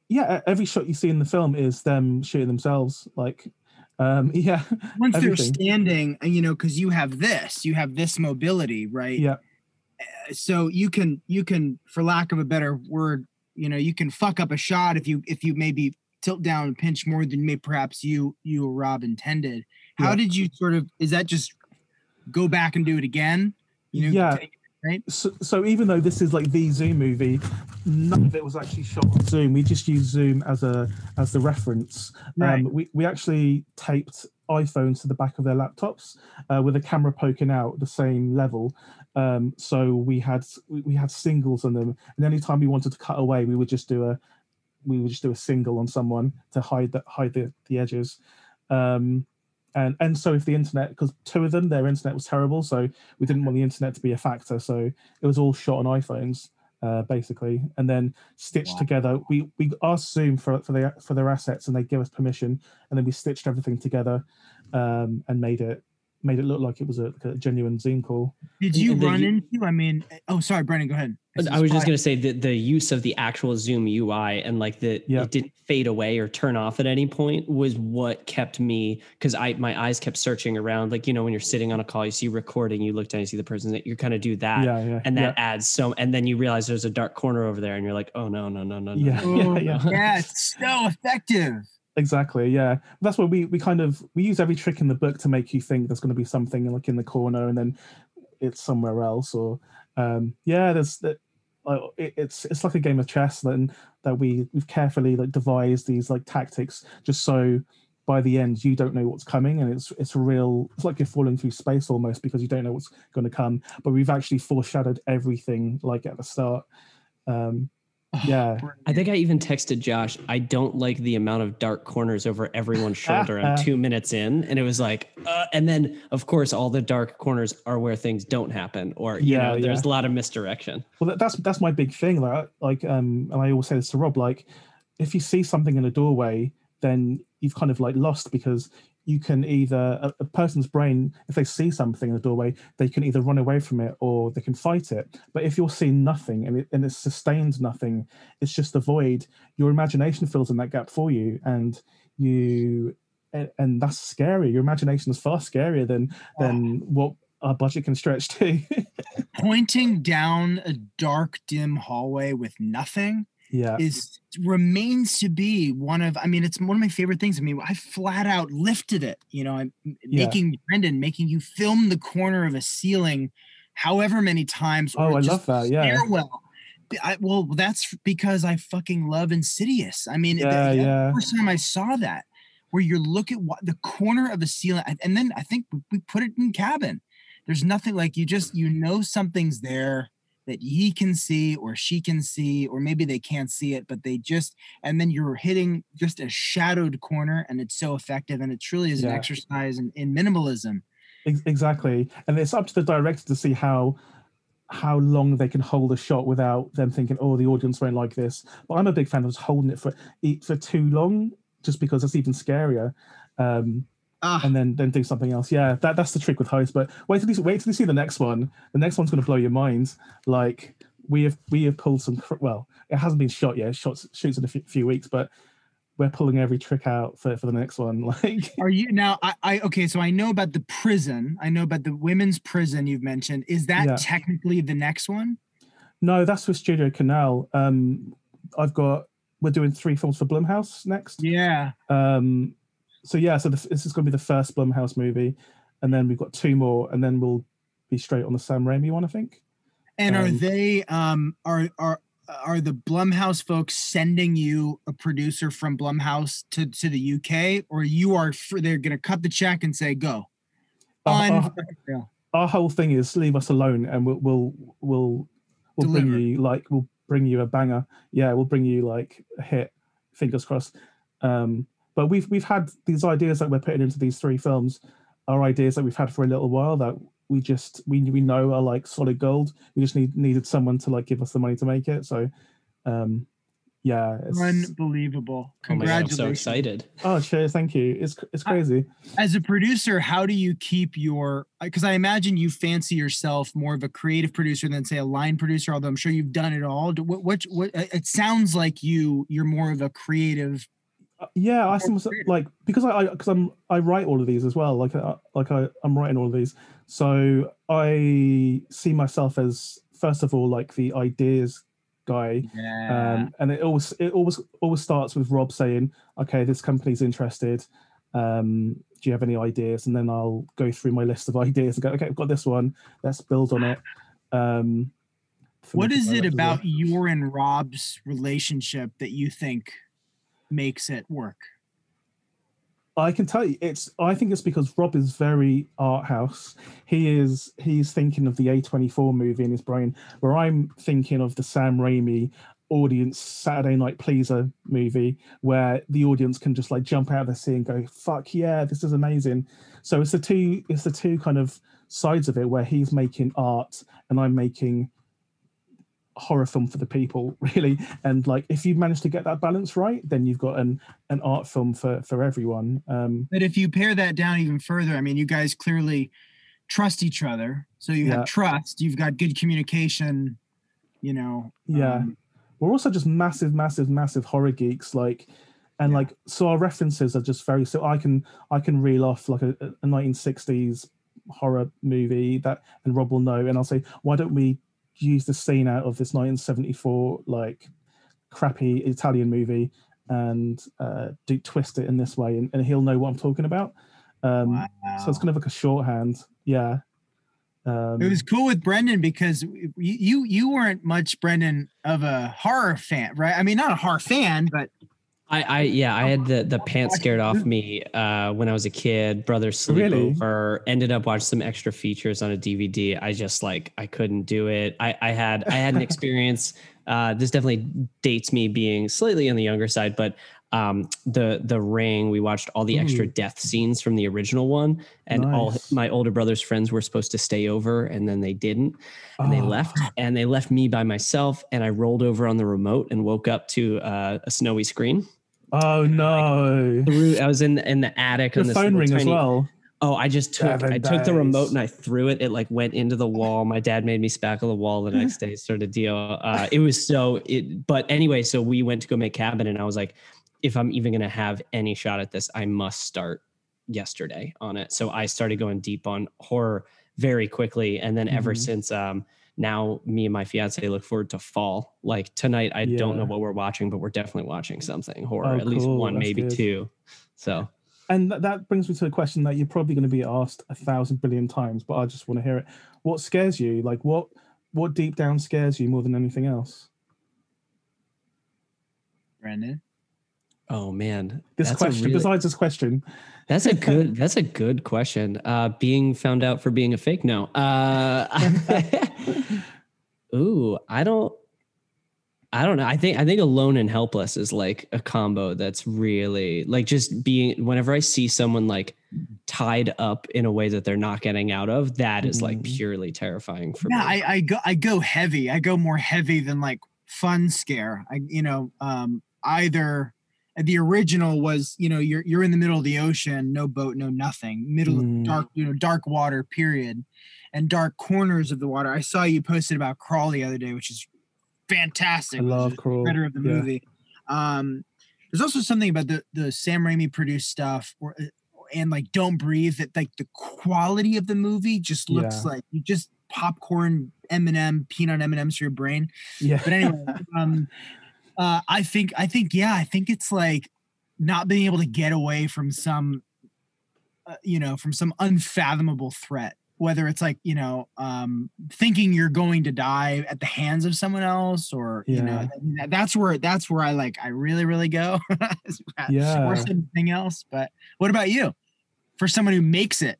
yeah, every shot you see in the film is them shooting themselves. Like, um, [LAUGHS] yeah, Once they're standing, you know, because you have this, you have this mobility, right? yeah, so you can you can for lack of a better word you know you can fuck up a shot if you if you maybe tilt down and pinch more than may perhaps you you or rob intended how Yeah. did you sort of is that just go back and do it again you know Yeah. take- so, so even though this is like the Zoom movie, none of it was actually shot on Zoom. We just used Zoom as a as the reference. Right. Um, we we actually taped iPhones to the back of their laptops uh, with a camera poking out the same level. Um, so we had we we had singles on them, and anytime we wanted to cut away, we would just do a we would just do a single on someone to hide that hide the, the edges. Um, and and so if the internet because two of them their internet was terrible so we didn't want the internet to be a factor so it was all shot on iphones uh, basically and then stitched Wow. together we we asked zoom for for their for their assets and they give us permission and then we stitched everything together um and made it made it look like it was a, a genuine zoom call Did you and the run u- into? I mean, oh, sorry, Brendan, go ahead. This I was just going to say that the use of the actual Zoom UI and like the Yeah. it didn't fade away or turn off at any point was what kept me because I my eyes kept searching around. Like you know when you're sitting on a call, you see recording, you look down, you see the person that you kind of do that, yeah yeah and yeah. that adds so. And then you realize there's a dark corner over there, and you're like, oh no no no no no. Yeah, [LAUGHS] no. yeah, yeah. yeah, it's so effective. Exactly. Yeah, that's what we we kind of we use every trick in the book to make you think there's going to be something like in the corner, and then it's somewhere else. Or um, yeah, there's that. It's it's like a game of chess then that we we've carefully like devised these like tactics just so by the end you don't know what's coming and it's it's a real it's like you're falling through space almost because you don't know what's going to come but we've actually foreshadowed everything like at the start. Um yeah [SIGHS] I think I even texted Josh. I don't like the amount of dark corners over everyone's shoulder. I'm [LAUGHS] two minutes in, and it was like, uh, and then of course all the dark corners are where things don't happen, or you Yeah, know, there's yeah. a lot of misdirection. Well, that's that's my big thing. Like, like, um, and I always say this to Rob. Like, if you see something in a doorway, then you've kind of like lost because you can either a, a person's brain, if they see something in the doorway, they can either run away from it or they can fight it. But if you're seeing nothing and it and it's sustained nothing, it's just a void. Your imagination fills in that gap for you, and you. And, and that's scary. Your imagination is far scarier than than what our budget can stretch to. [LAUGHS] Pointing down a dark, dim hallway with nothing yeah. is remains to be one of. I mean, it's one of my favorite things. I mean, I flat out lifted it. You know, I'm Yeah. making Brendan making you film the corner of a ceiling, however many times. Oh, I just love that. Yeah. stairwell. I, well, that's because I fucking love Insidious. I mean, the- Yeah, the yeah. first time I saw that, where you look at what the corner of a ceiling, and- then I think we put it in cabin. There's nothing like you just you know something's there that he can see or she can see, or maybe they can't see it, but they just and then you're hitting just a shadowed corner, and it's so effective, and it truly is an exercise in, in minimalism. Exactly, and it's up to the director to see how how long they can hold a shot without them thinking, "Oh, the audience won't like this." But I'm a big fan of just holding it for for too long, just because it's even scarier. Um, Ah, and then then do something else. Yeah, that that's the trick with host. But wait till you wait till you see the next one. The next one's going to blow your mind. Like we have we have pulled some. Well, it hasn't been shot yet. Shots shoots in a few, few weeks, but we're pulling every trick out for for the next one. [LAUGHS] Like Are you now? I, I okay. So I know about the prison. I know about the women's prison you've mentioned. Is that Yeah. technically the next one? No, that's with Studio Canal. Um, I've got we're doing three films for Blumhouse next. Yeah. Um, so yeah, so the, this is going to be the first Blumhouse movie, and then we've got two more, and then we'll be straight on the Sam Raimi one, I think. And are Um, they um are are are the Blumhouse folks sending you a producer from Blumhouse to to the UK, or you are for, they're gonna cut the check and say go? Our, our, our whole thing is leave us alone, and we'll we'll we'll, we'll bring you like we'll bring you a banger. Yeah, we'll bring you like a hit. Fingers crossed. Um, but we've we've had these ideas that we're putting into these three films are ideas that we've had for a little while that we just we we know are like solid gold. We just need needed someone to like give us the money to make it. So um yeah. It's, Unbelievable! Oh god, I'm Congratulations. so excited. oh sure thank you. It's it's crazy. As a producer, how do you keep your? Because I imagine you fancy yourself more of a creative producer than say a line producer. Although I'm sure you've done it all. What what what? It sounds like you you're more of a creative. Yeah i see Or myself creative. like because i because i'm i write all of these as well like uh, like I, i'm writing all of these so i see myself as first of all like the ideas guy Yeah. um and it always it always always starts with rob saying okay this company's interested um do you have any ideas and then i'll go through my list of [LAUGHS] ideas and go okay i've got this one let's build on it um what is it direct as well. about your and Rob's relationship that you think makes it work? I can tell you, it's. I think it's because Rob is very art house. He is. He's thinking of the A twenty four movie in his brain, where I'm thinking of the Sam Raimi audience Saturday night pleaser movie where the audience can just like jump out of the seat and go, "Fuck yeah, this is amazing." So it's the two it's the two kind of sides of it where he's making art and I'm making horror film for the people [LAUGHS] really and like if you manage to get that balance right then you've got an an art film for for everyone um But if you pare that down even further, I mean, you guys clearly trust each other. So you Yeah. have trust, you've got good communication, you know. Yeah. um, we're also just massive massive massive horror geeks like and Yeah. like so our references are just very so i can i can reel off like a, a 1960s horror movie that and rob will know and i'll say why don't we use the scene out of this 1974 like crappy italian movie and uh do twist it in this way and, and he'll know what i'm talking about. Um so it's kind of like a shorthand. Yeah. Um It was cool with Brendan because you you weren't much Brendan of a horror fan, right? I mean, not a horror fan, but I, I yeah, I had the the pants scared off me uh, when I was a kid. Brother Really? sleepover. Ended up watching some extra features on a DVD. I just like I couldn't do it. I I had I had an [LAUGHS] experience. Uh, this definitely dates me being slightly on the younger side, but um, the the ring. We watched all the extra death scenes from the original one, and all my older brother's friends were supposed to stay over, and then they didn't and they Oh. left and they left me by myself and i rolled over on the remote and woke up to uh, a snowy screen oh no. threw i was in in the attic on the phone ring as well. Oh i just took Seven i took the remote and i threw it. It like went into the wall. My dad made me spackle the wall the [LAUGHS] next day sort of deal uh, it was so it but anyway so we went to go make cabin and i was like if i'm even going to have any shot at this i must start yesterday on it. So i started going deep on horror very quickly. And then ever Mhm. since um now me and my fiance look forward to fall like tonight i don't know what we're watching but we're definitely watching something horror Oh, at least one That's maybe good. two so And th- that brings me to a question that you're probably going to be asked a thousand billion times, but I just want to hear it. What scares you? Like what what deep down scares you more than anything else? Brendan. Oh man This that's question, really- besides this question, That's a [LAUGHS] good. That's a good question. Uh, being found out for being a fake? No. Uh, [LAUGHS] ooh, I don't. I don't know. I think I think alone and helpless is like a combo that's really like just being. Whenever I see someone like tied up in a way that they're not getting out of, that is like Mhm. purely terrifying for Yeah, me. I, I go I go heavy. I go more heavy than like fun scare. I you know, um either the original was, you know, you're you're in the middle of the ocean, no boat, no nothing, middle Mm. of dark, you know, dark water, period. And dark corners of the water. I saw you posted about Crawl the other day, which is fantastic. I love Crawl, Better of the yeah. movie. Um there's also something about the the Sam Raimi produced stuff or and like Don't Breathe that like the quality of the movie just looks Yeah. like you just popcorn M&M peanut M&Ms for your brain. yeah. But anyway, [LAUGHS] um uh I think I think yeah, I think it's like not being able to get away from some uh, you know, from some unfathomable threat whether it's like you know um thinking you're going to die at the hands of someone else or you know Yeah. I mean, that- that's where that's where i like i really really go [LAUGHS] Yeah. or something else but what about you for someone who makes it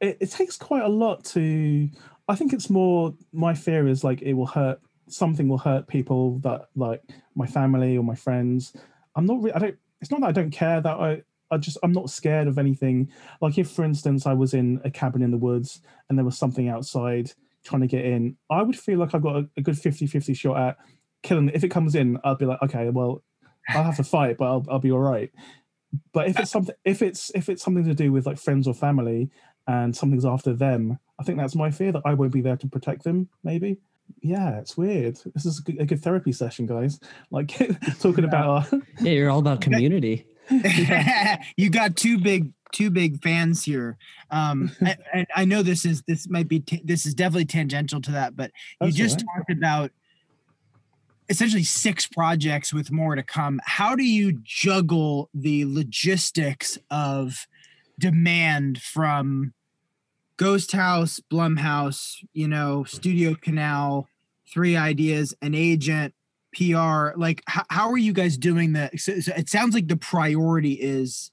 it, it takes quite a lot to i think it's more my fear is like it will hurt something will hurt people that like my family or my friends i'm not re- i don't it's not that i don't care that i i just i'm not scared of anything like if for instance i was in a cabin in the woods and there was something outside trying to get in i would feel like i've got a, a good 50 50 shot at killing it if it comes in i'll be like okay well i'll have to fight but i'll, I'll be all right but if it's something if it's if it's something to do with like friends or family and something's after them. I think that's my fear that I won't be there to protect them. Maybe. Yeah, it's weird. This is a good, a good therapy session, guys. Like [LAUGHS] talking about our. yeah, you're all about [LAUGHS] community. [LAUGHS] you got two big two big fans here um I- and I, know this is this might be t- this is definitely tangential to that but you That's just all talked about essentially six projects with more to come how do you juggle the logistics of demand from ghost house blumhouse you know studio canal three ideas an agent pr like how, how are you guys doing that so, so it sounds like the priority is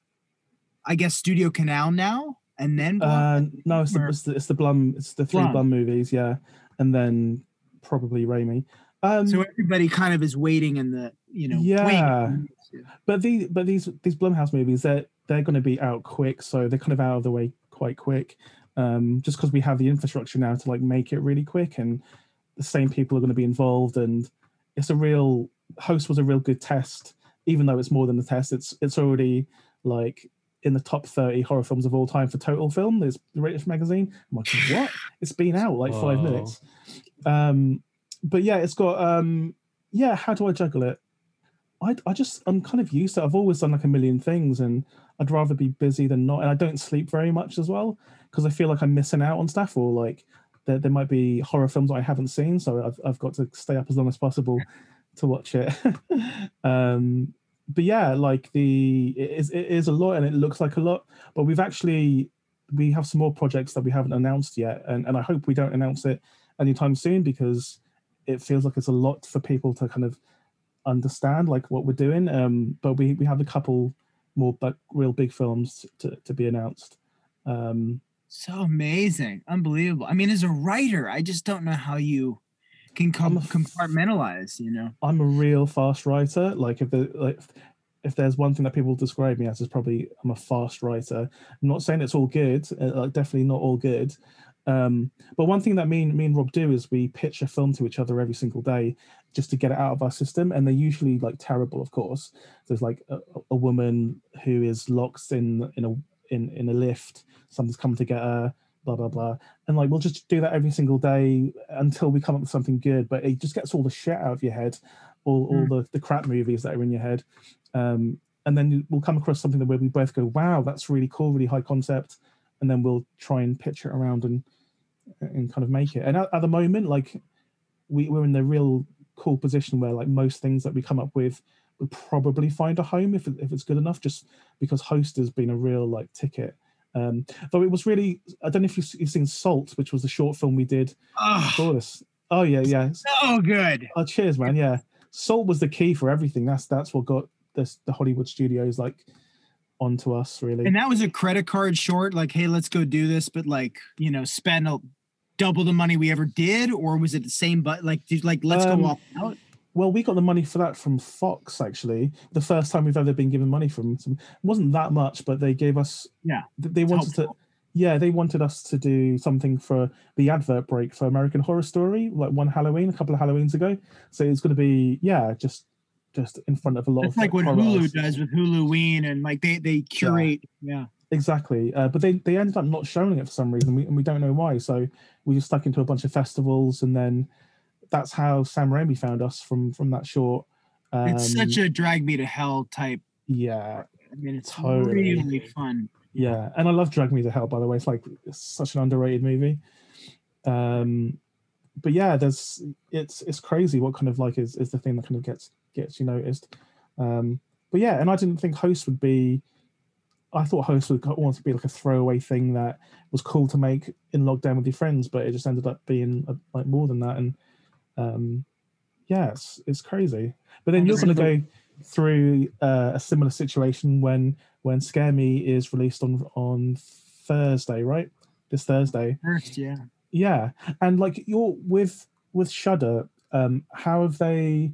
i guess studio canal now and then Blum? Uh, no, it's the, it's the it's the Blum. It's the three Blum. Blum movies, yeah, and then probably Raimi. Um, So everybody kind of is waiting in the, you know, Yeah. but these but these these Blumhouse movies they're they're going to be out quick, so they're kind of out of the way quite quick. Um, just because we have the infrastructure now to like make it really quick, and the same people are going to be involved, and it's a real host was a real good test. Even though it's more than a test, it's it's already like in the top 30 horror films of all time for total film. There's the British magazine. I'm like, [LAUGHS] what? It's been out like five Whoa. minutes. Um, but yeah, it's got um, yeah. How do I juggle it? I I just I'm kind of used to. It. I've always done like a million things, and I'd rather be busy than not. And I don't sleep very much as well because I feel like I'm missing out on stuff, or like there, there might be horror films I haven't seen, so I've I've got to stay up as long as possible to watch it. [LAUGHS] um, but yeah, like the it is it is a lot, and it looks like a lot. But we've actually we have some more projects that we haven't announced yet, and and I hope we don't announce it anytime soon because it feels like it's a lot for people to kind of understand like what we're doing. Um, but we we have a couple more but real big films to, to be announced. Um, So amazing. Unbelievable. I mean, as a writer, I just don't know how you can com- I'm a f- compartmentalize, you know? I'm a real fast writer. Like if the like if there's one thing that people describe me as is probably I'm a fast writer. I'm not saying it's all good, uh, like definitely not all good. Um, but one thing that me and me and Rob do is we pitch a film to each other every single day just to get it out of our system, and they're usually like terrible, of course. There's like a, a woman who is locked in in a in in a lift. Something's come to get her. Blah blah blah, and like we'll just do that every single day until we come up with something good. But it just gets all the shit out of your head, all, all the the crap movies that are in your head, um, and then we'll come across something that where we both go, "Wow, that's really cool, really high concept," and then we'll try and pitch it around and and kind of make it. And at, at the moment, like we, we're in the real cool position where like most things that we come up with probably find a home if, if it's good enough, just because host has been a real like ticket. Um, though it was really, I don't know if you've, seen Salt, which was the short film we did Oh, this. Oh yeah, yeah. so good. Oh, cheers, man. Yeah, Salt was the key for everything. That's that's what got this the Hollywood studios like onto us really. And that was a credit card short, like, hey, let's go do this, but like, you know, spend a, double the money we ever did, or was it the same? But like, did, like, let's Um, go all out. Well, we got the money for that from Fox actually. The first time we've ever been given money from some it wasn't that much, but they gave us Yeah, they wanted to yeah, they wanted us to do something for the advert break for American Horror Story, like one Halloween, a couple of Halloweens ago. So it's gonna be yeah, just just in front of a lot It's of like what Hulu artists. does with Huluween, and like they they curate. Yeah. Exactly, uh, but they they ended up not showing it for some reason, we, and we don't know why. So we just stuck into a bunch of festivals, and then that's how Sam Raimi found us from from that short. Um, it's such a drag me to hell type. yeah, I mean, it's Totally. really fun. yeah, and I love Drag Me to Hell. By the way, it's like it's such an underrated movie. Um, but yeah, there's it's it's crazy what kind of like is is the thing that kind of gets gets you noticed. Um, but yeah, and I didn't think host would be. I thought host would want to be like a throwaway thing that was cool to make in lockdown with your friends, but it just ended up being uh like more than that. And um, yeah, it's, it's crazy. But then you're going to go through uh, a similar situation when when Scare Me is released on on Thursday, right? This Thursday. First, yeah. Yeah, and like you're with with Shudder, um, how have they?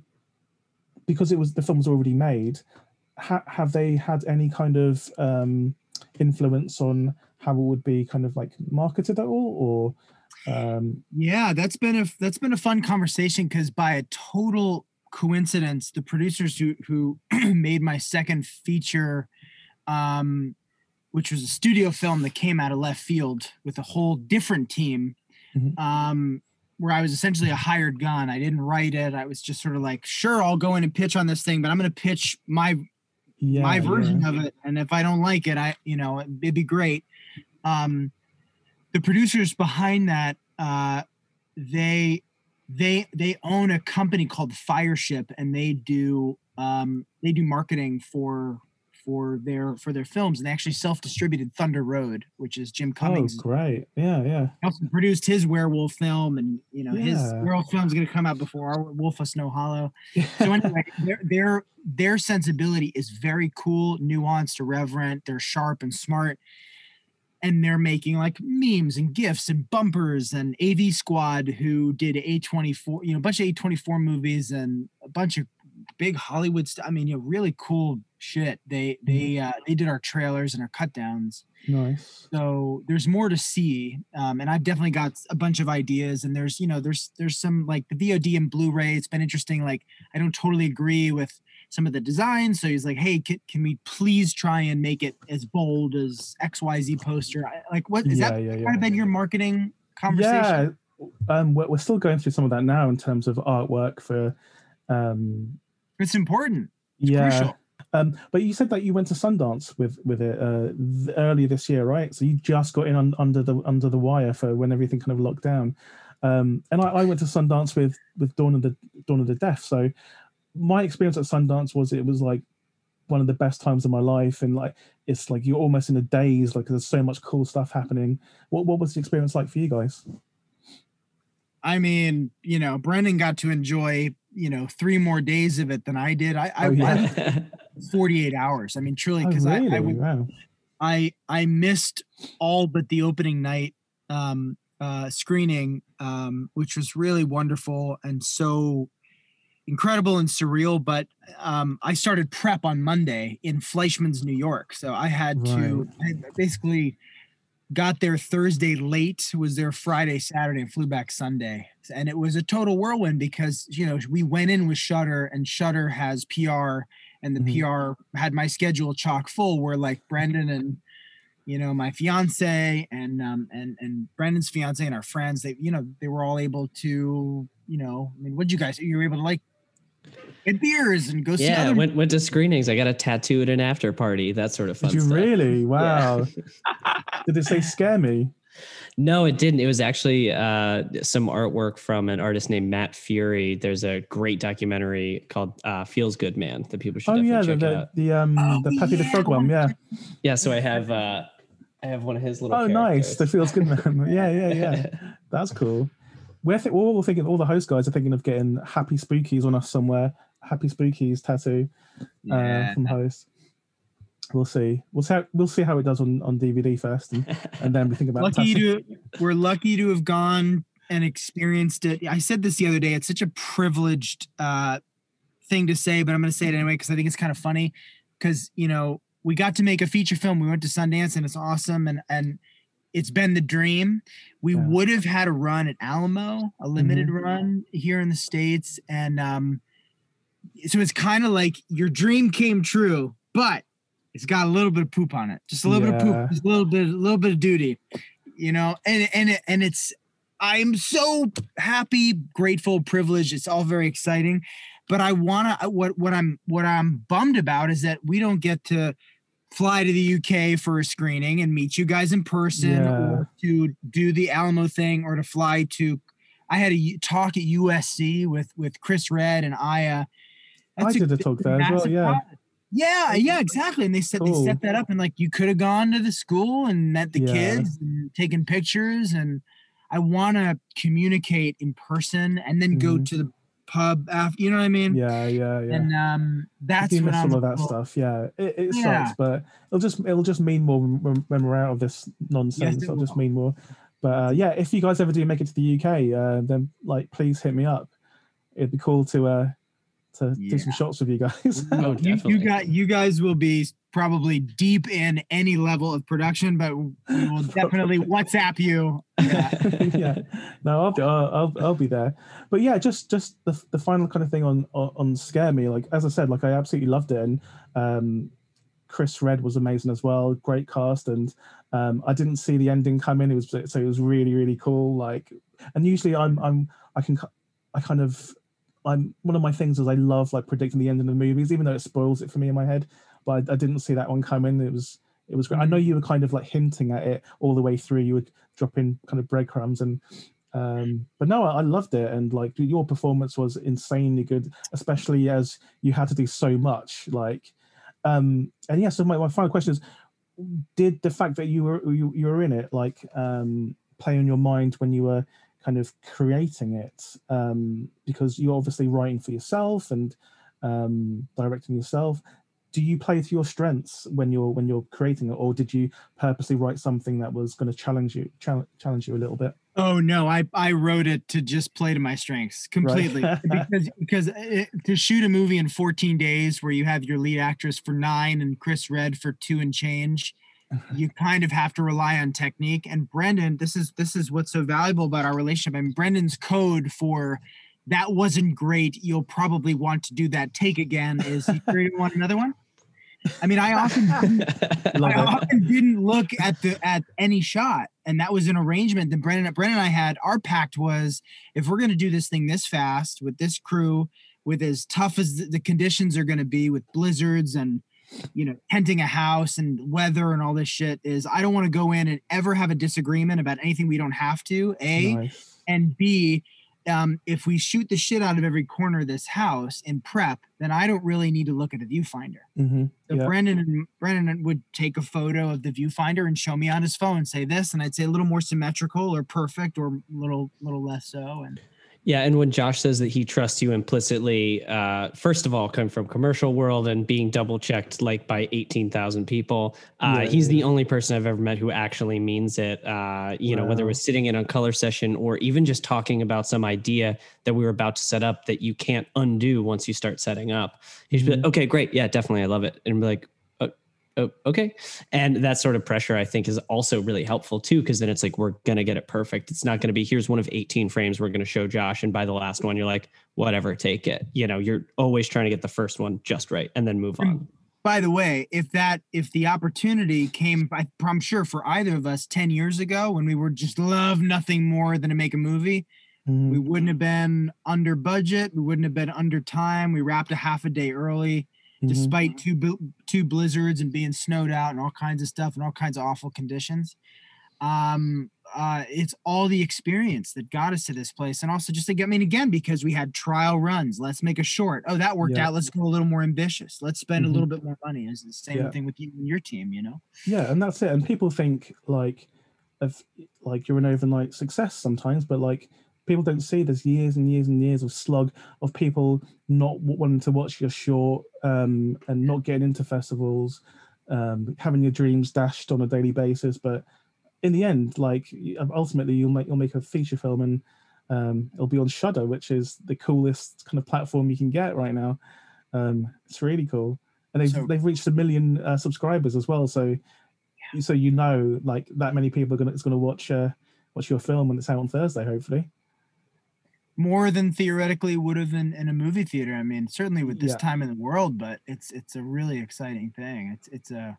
Because it was the film was already made. Ha- have they had any kind of um, influence on how it would be kind of like marketed at all, or um, Yeah, that's been a that's been a fun conversation because by a total coincidence, the producers who who [CLEARS THROAT] made my second feature, um, which was a studio film that came out of left field with a whole different team, Mhm. um, where I was essentially a hired gun. I didn't write it. I was just sort of like, sure, I'll go in and pitch on this thing, but I'm going to pitch my yeah, my version yeah. of it and if i don't like it i you know it'd be great um the producers behind that uh they they they own a company called fireship and they do um they do marketing for for their for their films and they actually self-distributed thunder road which is jim Cummings. Oh, cummings great! Yeah, yeah. He also produced his werewolf film and you know his Yeah. werewolf film is going to come out before our wolf of snow hollow [LAUGHS] so anyway, their their their sensibility is very cool, nuanced, irreverent. They're sharp and smart, and they're making like memes and gifs and bumpers and AV Squad who did A24, you know, a bunch of A24 movies and a bunch of big Hollywood stuff. I mean, you know, really cool shit. They they uh, they did our trailers and our cut downs. Nice. So there's more to see, um, and I've definitely got a bunch of ideas. And there's you know there's there's some like the VOD and Blu-ray. It's been interesting. Like I don't totally agree with some of the designs. So he's like, hey, can, can we please try and make it as bold as XYZ poster? Like what is Yeah, that yeah, yeah. kind of been your marketing conversation? Yeah, um, we're, we're still going through some of that now in terms of artwork for. Um, It's important. It's yeah, crucial. Um, but you said that you went to Sundance with with it uh, th- earlier this year, right? So you just got in un- under the under the wire for when everything kind of locked down. Um, and I, I went to Sundance with with Dawn of the Dawn of the Deaf. So my experience at Sundance was it was like one of the best times of my life, and like it's like you're almost in a daze. Like there's so much cool stuff happening. What what was the experience like for you guys? I mean, you know, Brendan got to enjoy, you know, three more days of it than I did. I, I, Oh, yeah. I 48 hours. I mean, truly, Oh, because really? I, I, would- wow. I, I missed all but the opening night um, uh, screening, um, which was really wonderful and so incredible and surreal. But um, I started prep on Monday in Fleischmanns, New York. So I had to I basically got there Thursday late, was there Friday, Saturday, and flew back Sunday. And it was a total whirlwind because you know we went in with Shudder, and Shudder has PR, and the Mhm. PR had my schedule chock full. Where like Brendan and you know my fiance and um and and Brendan's fiance and our friends, they you know they were all able to you know I mean what you guys you were able to like get beers and go see yeah, other went went to screenings. I got a tattoo at an after party. That sort of fun Did you stuff. really? Wow. [LAUGHS] Did it say scare me? No, it didn't. It was actually uh, some artwork from an artist named Matt Furie. There's a great documentary called uh, "Feels Good Man" that people should Oh yeah, definitely the check the, out. the um Oh, the Pepe the Frog one. Yeah. Yeah, so I have uh, I have one of his little. Oh, nice. The feels good, man. [LAUGHS] yeah, yeah, yeah. That's cool. We're, th- we're all thinking, all the host guys are thinking of getting happy spookies on us somewhere. Happy spookies tattoo uh, from host. We'll see. We'll see. How, we'll see how it does on, on DVD first, and, and then we think about lucky tattoo. to we're lucky to have gone and experienced it. I said this the other day. It's such a privileged uh, thing to say, but I'm going to say it anyway because I think it's kind of funny. Because you know we got to make a feature film. We went to Sundance and it's awesome, and and it's been the dream. We Yeah. would have had a run at Alamo, a limited Mhm. run here in the states, and um, so it's kind of like your dream came true, but it's got a little bit of poop on it, just a little bit of poop, just a little bit, a little bit of duty, you know. And and and it's, I'm so happy, grateful, privileged. It's all very exciting, but I wanna what what I'm what I'm bummed about is that we don't get to fly to the UK for a screening and meet you guys in person, Yeah. or to do the Alamo thing, or to fly to. I had a talk at USC with with Chris Redd and Aya. I did a talk there as well, yeah. project. Yeah, yeah, exactly. And they set Cool. they set that up, and like you could have gone to the school and met the Yeah. kids and taken pictures. And I want to communicate in person and then go Mhm. to the pub after. You know what I mean? Yeah, yeah, yeah. And um, that's what miss some of that stuff. Yeah, it, it Yeah. sucks, but it'll just it'll just mean more when, when we're out of this nonsense. it it'll just mean more. But uh, yeah, if you guys ever do make it to the UK, uh, then like please hit me up. It'd be cool to uh to do some shots with you guys. Oh, [LAUGHS] you, you got you guys will be probably deep in any level of production, but we will [LAUGHS] definitely WhatsApp you. Yeah. [LAUGHS] yeah, no, I'll be I'll, I'll I'll be there. But yeah, just just the the final kind of thing on on, on scare me. Like as I said, like I absolutely loved it, and um, Chris Redd was amazing as well. Great cast, and um, I didn't see the ending come in. It was so it was really really cool. Like, and usually I'm I'm I can I kind of I'm one of my things is I love like predicting the end of the movies, even though it spoils it for me in my head. But I, I didn't see that one coming. It was it was great. I know you were kind of like hinting at it all the way through. You would drop in kind of breadcrumbs and um but no I, I loved it and like your performance was insanely good especially as you had to do so much like um and yeah so my, my final question is did the fact that you were you, you were in it like um play on your mind when you were kind of creating it um because you're obviously writing for yourself and um directing yourself do you play to your strengths when you're when you're creating it, or did you purposely write something that was going to challenge you challenge, challenge you a little bit? Oh no, I I wrote it to just play to my strengths completely [LAUGHS] because because it, to shoot a movie in 14 days where you have your lead actress for 9 and Chris Redd for 2 and change you kind of have to rely on technique. And Brendan this is this is what's so valuable about our relationship. I mean Brendan's code for that wasn't great you'll probably want to do that take again is you want another one? I mean, I often didn't, [LAUGHS] I often didn't look at the at any shot, and that was an arrangement that Brendan Brendan and I had. Our pact was if we're going to do this thing this fast with this crew, with as tough as the, the conditions are going to be, with blizzards and you know tenting a house and weather and all this shit, is I don't want to go in and ever have a disagreement about anything we don't have to. A nice. and B um, if we shoot the shit out of every corner of this house in prep, then I don't really need to look at a viewfinder. Mm-hmm. So yeah. Brendan and Brendan would take a photo of the viewfinder and show me on his phone, say this, and I'd say a little more symmetrical or perfect or a little little less so. And yeah, and when Josh says that he trusts you implicitly, uh, first of all, coming from commercial world and being double checked like by eighteen thousand people, uh, yeah, he's yeah. the only person I've ever met who actually means it. Uh, you wow. know, whether it was sitting in a color session or even just talking about some idea that we were about to set up that you can't undo once you start setting up. He'd mm-hmm. like. "Okay, great, yeah, definitely, I love it," and be like, oh, okay. And that sort of pressure, I think, is also really helpful too, because then it's like we're gonna get it perfect. It's not gonna be here's one of 18 frames we're gonna show Josh, and by the last one, you're like, whatever, take it. You know, you're always trying to get the first one just right and then move on. By the way, if that if the opportunity came, I'm sure for either of us 10 years ago when we were just love nothing more than to make a movie, we mm-hmm. wouldn't have been under budget, we wouldn't have been under time. We wrapped a half a day early mm-hmm. despite two two blizzards and being snowed out and all kinds of stuff and all kinds of awful conditions. Um, uh, it's all the experience that got us to this place, and also just to get I mean again because we had trial runs. Let's make a short. Oh, that worked yeah. out. Let's go a little more ambitious. Let's spend mm-hmm. a little bit more money. It's the same yeah. thing with you and your team. You know. Yeah, and that's it. And people think like, of like you're an overnight success sometimes, but like people don't see there's years and years and years of slug of people not wanting to watch your show um, and not getting into festivals, um, having your dreams dashed on a daily basis. But in the end, like ultimately, you'll make you'll make a feature film and um, it'll be on Shudder, which is the coolest kind of platform you can get right now. Um, it's really cool, and they've so, they've reached a million uh, subscribers as well. So yeah. so you know, like that many people are gonna it's gonna watch uh, watch your film when it's out on Thursday, hopefully more than theoretically would have in, in a movie theater. I mean, certainly with this yeah. time in the world, but it's it's a really exciting thing. It's it's a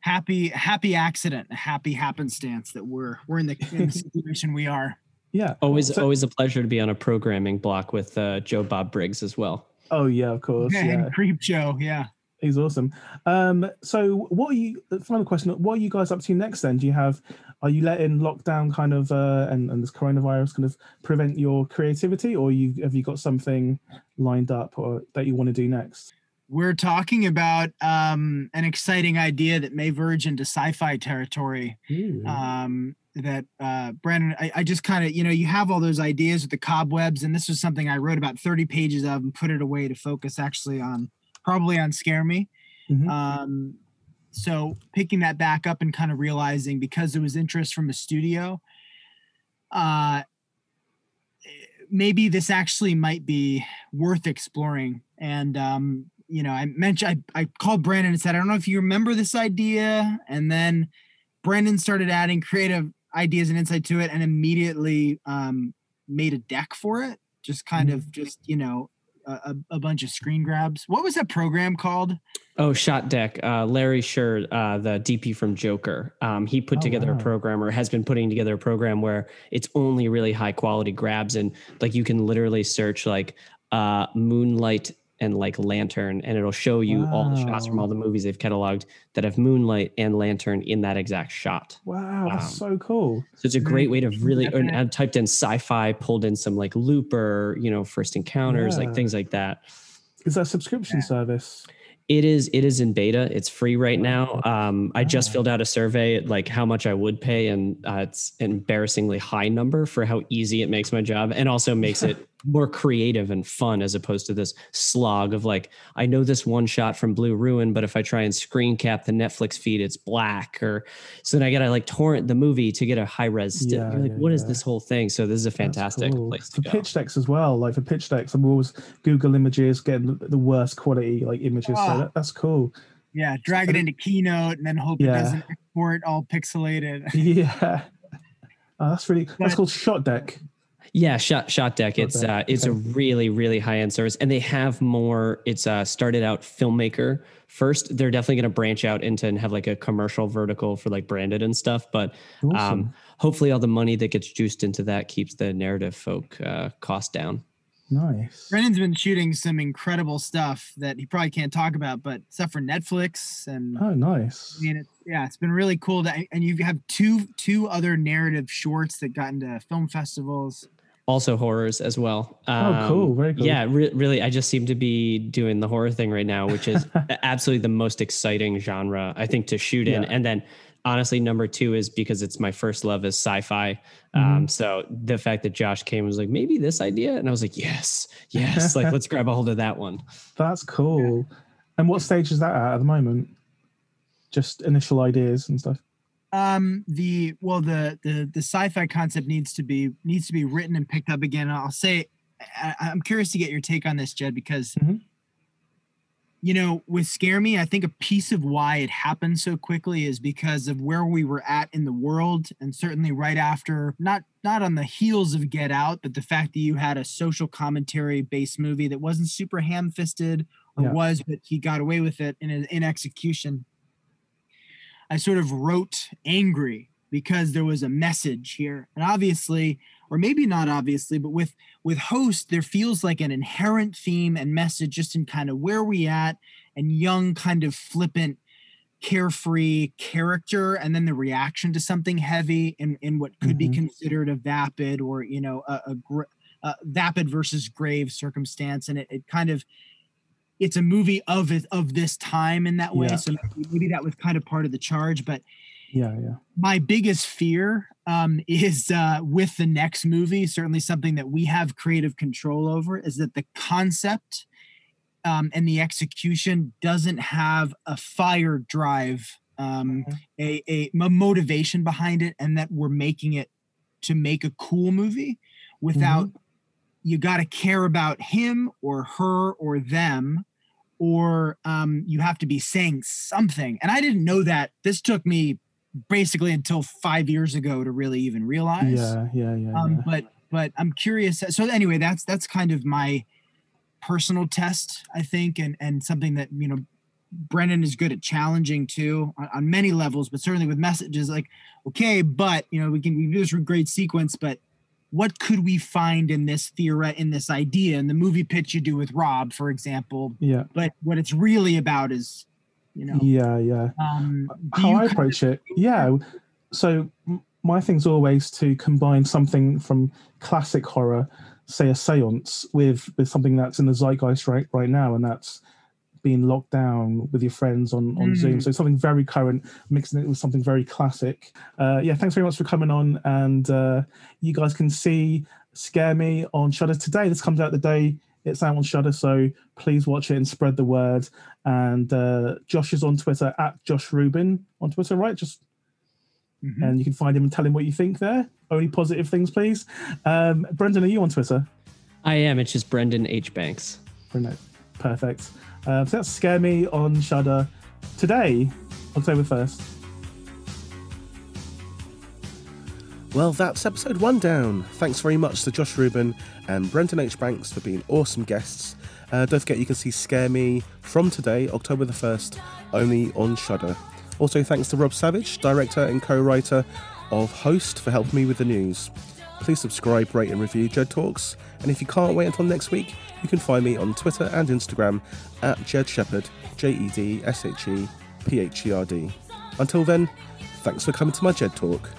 happy happy accident, a happy happenstance that we're we're in the, in the [LAUGHS] situation we are. Yeah, always so, always a pleasure to be on a programming block with uh, Joe Bob Briggs as well. Oh yeah, of course. Yeah, [LAUGHS] yeah. Creep Joe. Yeah. He's awesome. Um, so, what are you? Final question: What are you guys up to next? Then, do you have? Are you letting lockdown kind of uh, and and this coronavirus kind of prevent your creativity, or you have you got something lined up or that you want to do next? We're talking about um, an exciting idea that may verge into sci-fi territory. Um, that uh, Brandon, I, I just kind of, you know, you have all those ideas with the cobwebs, and this was something I wrote about 30 pages of and put it away to focus actually on probably on Scare Me. Mm-hmm. Um, so picking that back up and kind of realizing because there was interest from a studio, uh, maybe this actually might be worth exploring. And um, you know, I mentioned I, I called Brandon and said, I don't know if you remember this idea. And then Brandon started adding creative ideas and insight to it and immediately um, made a deck for it. Just kind mm-hmm. of just, you know, a, a, bunch of screen grabs. What was that program called? Oh, Shot Deck. Uh, Larry Sher, uh, the DP from Joker, um, he put oh, together wow. a program or has been putting together a program where it's only really high quality grabs and like you can literally search like uh, Moonlight and like lantern and it'll show you wow. all the shots from all the movies they've cataloged that have moonlight and lantern in that exact shot. Wow that's um, so cool. so it's a great way to really and i typed in sci-fi pulled in some like looper you know first encounters yeah. like things like that. Is that a subscription yeah. service? It is it is in beta. It's free right now. Um, i just filled out a survey like how much i would pay and uh, it's an embarrassingly high number for how easy it makes my job and also makes it more creative and fun as opposed to this slog of like I know this one shot from Blue Ruin, but if I try and screen cap the Netflix feed, it's black. Or so then I gotta like torrent the movie to get a high res. Still. Yeah, You're like, yeah, what is yeah. this whole thing? So this is a fantastic cool. place to for go. pitch decks as well. Like for pitch decks, I'm always Google Images getting the, the worst quality like images. Ah. So that, that's cool. Yeah, drag it into Keynote and then hope Yeah. it doesn't export all pixelated. [LAUGHS] Yeah. Oh, that's really that's But- called Shot Deck. Yeah, shot shot deck. It's Deck, uh it's a really really high end service, and they have more. It's uh started out filmmaker first. They're definitely going to branch out into and have like a commercial vertical for like branded and stuff. But Awesome. um, hopefully, all the money that gets juiced into that keeps the narrative folk uh, cost down. nice. Brennan's been shooting some incredible stuff that he probably can't talk about, but stuff for Netflix and Oh, nice. I mean, it's, yeah, it's been really cool. To, and you have two two other narrative shorts that got into film festivals. Also horrors as well. Um, Oh, cool. Very cool. Yeah, re- really. I just seem to be doing the horror thing right now, which is [LAUGHS] absolutely the most exciting genre I think to shoot in. Yeah. And then honestly, number two is because it's my first love is sci-fi. Mm-hmm. Um, so the fact that Josh came was like, maybe this idea, and I was like, yes, yes, like let's grab a hold of that one. [LAUGHS] That's cool. And what stage is that at at the moment? Just initial ideas and stuff. Um, the well, the the the sci-fi concept needs to be needs to be written and picked up again. I'll say, I, I'm curious to get your take on this, Jed, because Mhm. you know, with Scare Me, I think a piece of why it happened so quickly is because of where we were at in the world, and certainly right after, not not on the heels of Get Out, but the fact that you had a social commentary based movie that wasn't super ham-fisted, or Yeah. was, but he got away with it in in execution. I sort of wrote angry because there was a message here. And obviously, or maybe not obviously, but with with host, there feels like an inherent theme and message just in kind of where we at and young, kind of flippant, carefree character, and then the reaction to something heavy in, in what could be Mhm. considered a vapid or you know a, a, a vapid versus grave circumstance, and it, it kind of it's a movie of it of this time in that way. Yeah. So maybe, maybe that was kind of part of the charge, but Yeah, yeah. my biggest fear um, is uh, with the next movie, certainly something that we have creative control over, is that the concept um, and the execution doesn't have a fire drive, um, a, a mo- motivation behind it, and that we're making it to make a cool movie without you got to care about him or her or them or um, you have to be saying something and i didn't know that this took me basically until five years ago to really even realize Yeah, yeah, yeah. um, yeah. but but i'm curious so anyway that's that's kind of my personal test i think and and something that you know brendan is good at challenging too on, on many levels but certainly with messages like okay but you know we can we do this great sequence but what could we find in this theory in this idea in the movie pitch you do with rob for example yeah, but what it's really about is you know yeah, yeah. um how I approach it. Yeah. So my thing's always to combine something from classic horror, say a séance, with with something that's in the zeitgeist right right now, and that's being locked down with your friends on on Zoom. Mm. So something very current, mixing it with something very classic. Uh, yeah, thanks very much for coming on, and uh, you guys can see Scare Me on Shudder today. This comes out the day it's out on Shudder, so please watch it and spread the word. And uh, Josh is on Twitter at Josh Rubin on Twitter, right? Just Mhm. and you can find him and tell him what you think there. Only positive things, please. Um, Brendan, are you on Twitter? I am. It's just Brendan H Banks. Brendan, perfect. Uh, so that's Scare Me on Shudder today, October first. Well, that's episode one down. Thanks very much to Josh Rubin and Brendan H. Banks for being awesome guests. Uh, don't forget you can see Scare Me from today, October the 1st, only on Shudder. Also, thanks to Rob Savage, director and co writer of Host, for helping me with the news. Please subscribe, rate, and review Jed Talks. And if you can't wait until next week, you can find me on Twitter and Instagram at Jed Shepherd, J E D S H E P H E R D. Until then, thanks for coming to my Jed Talk.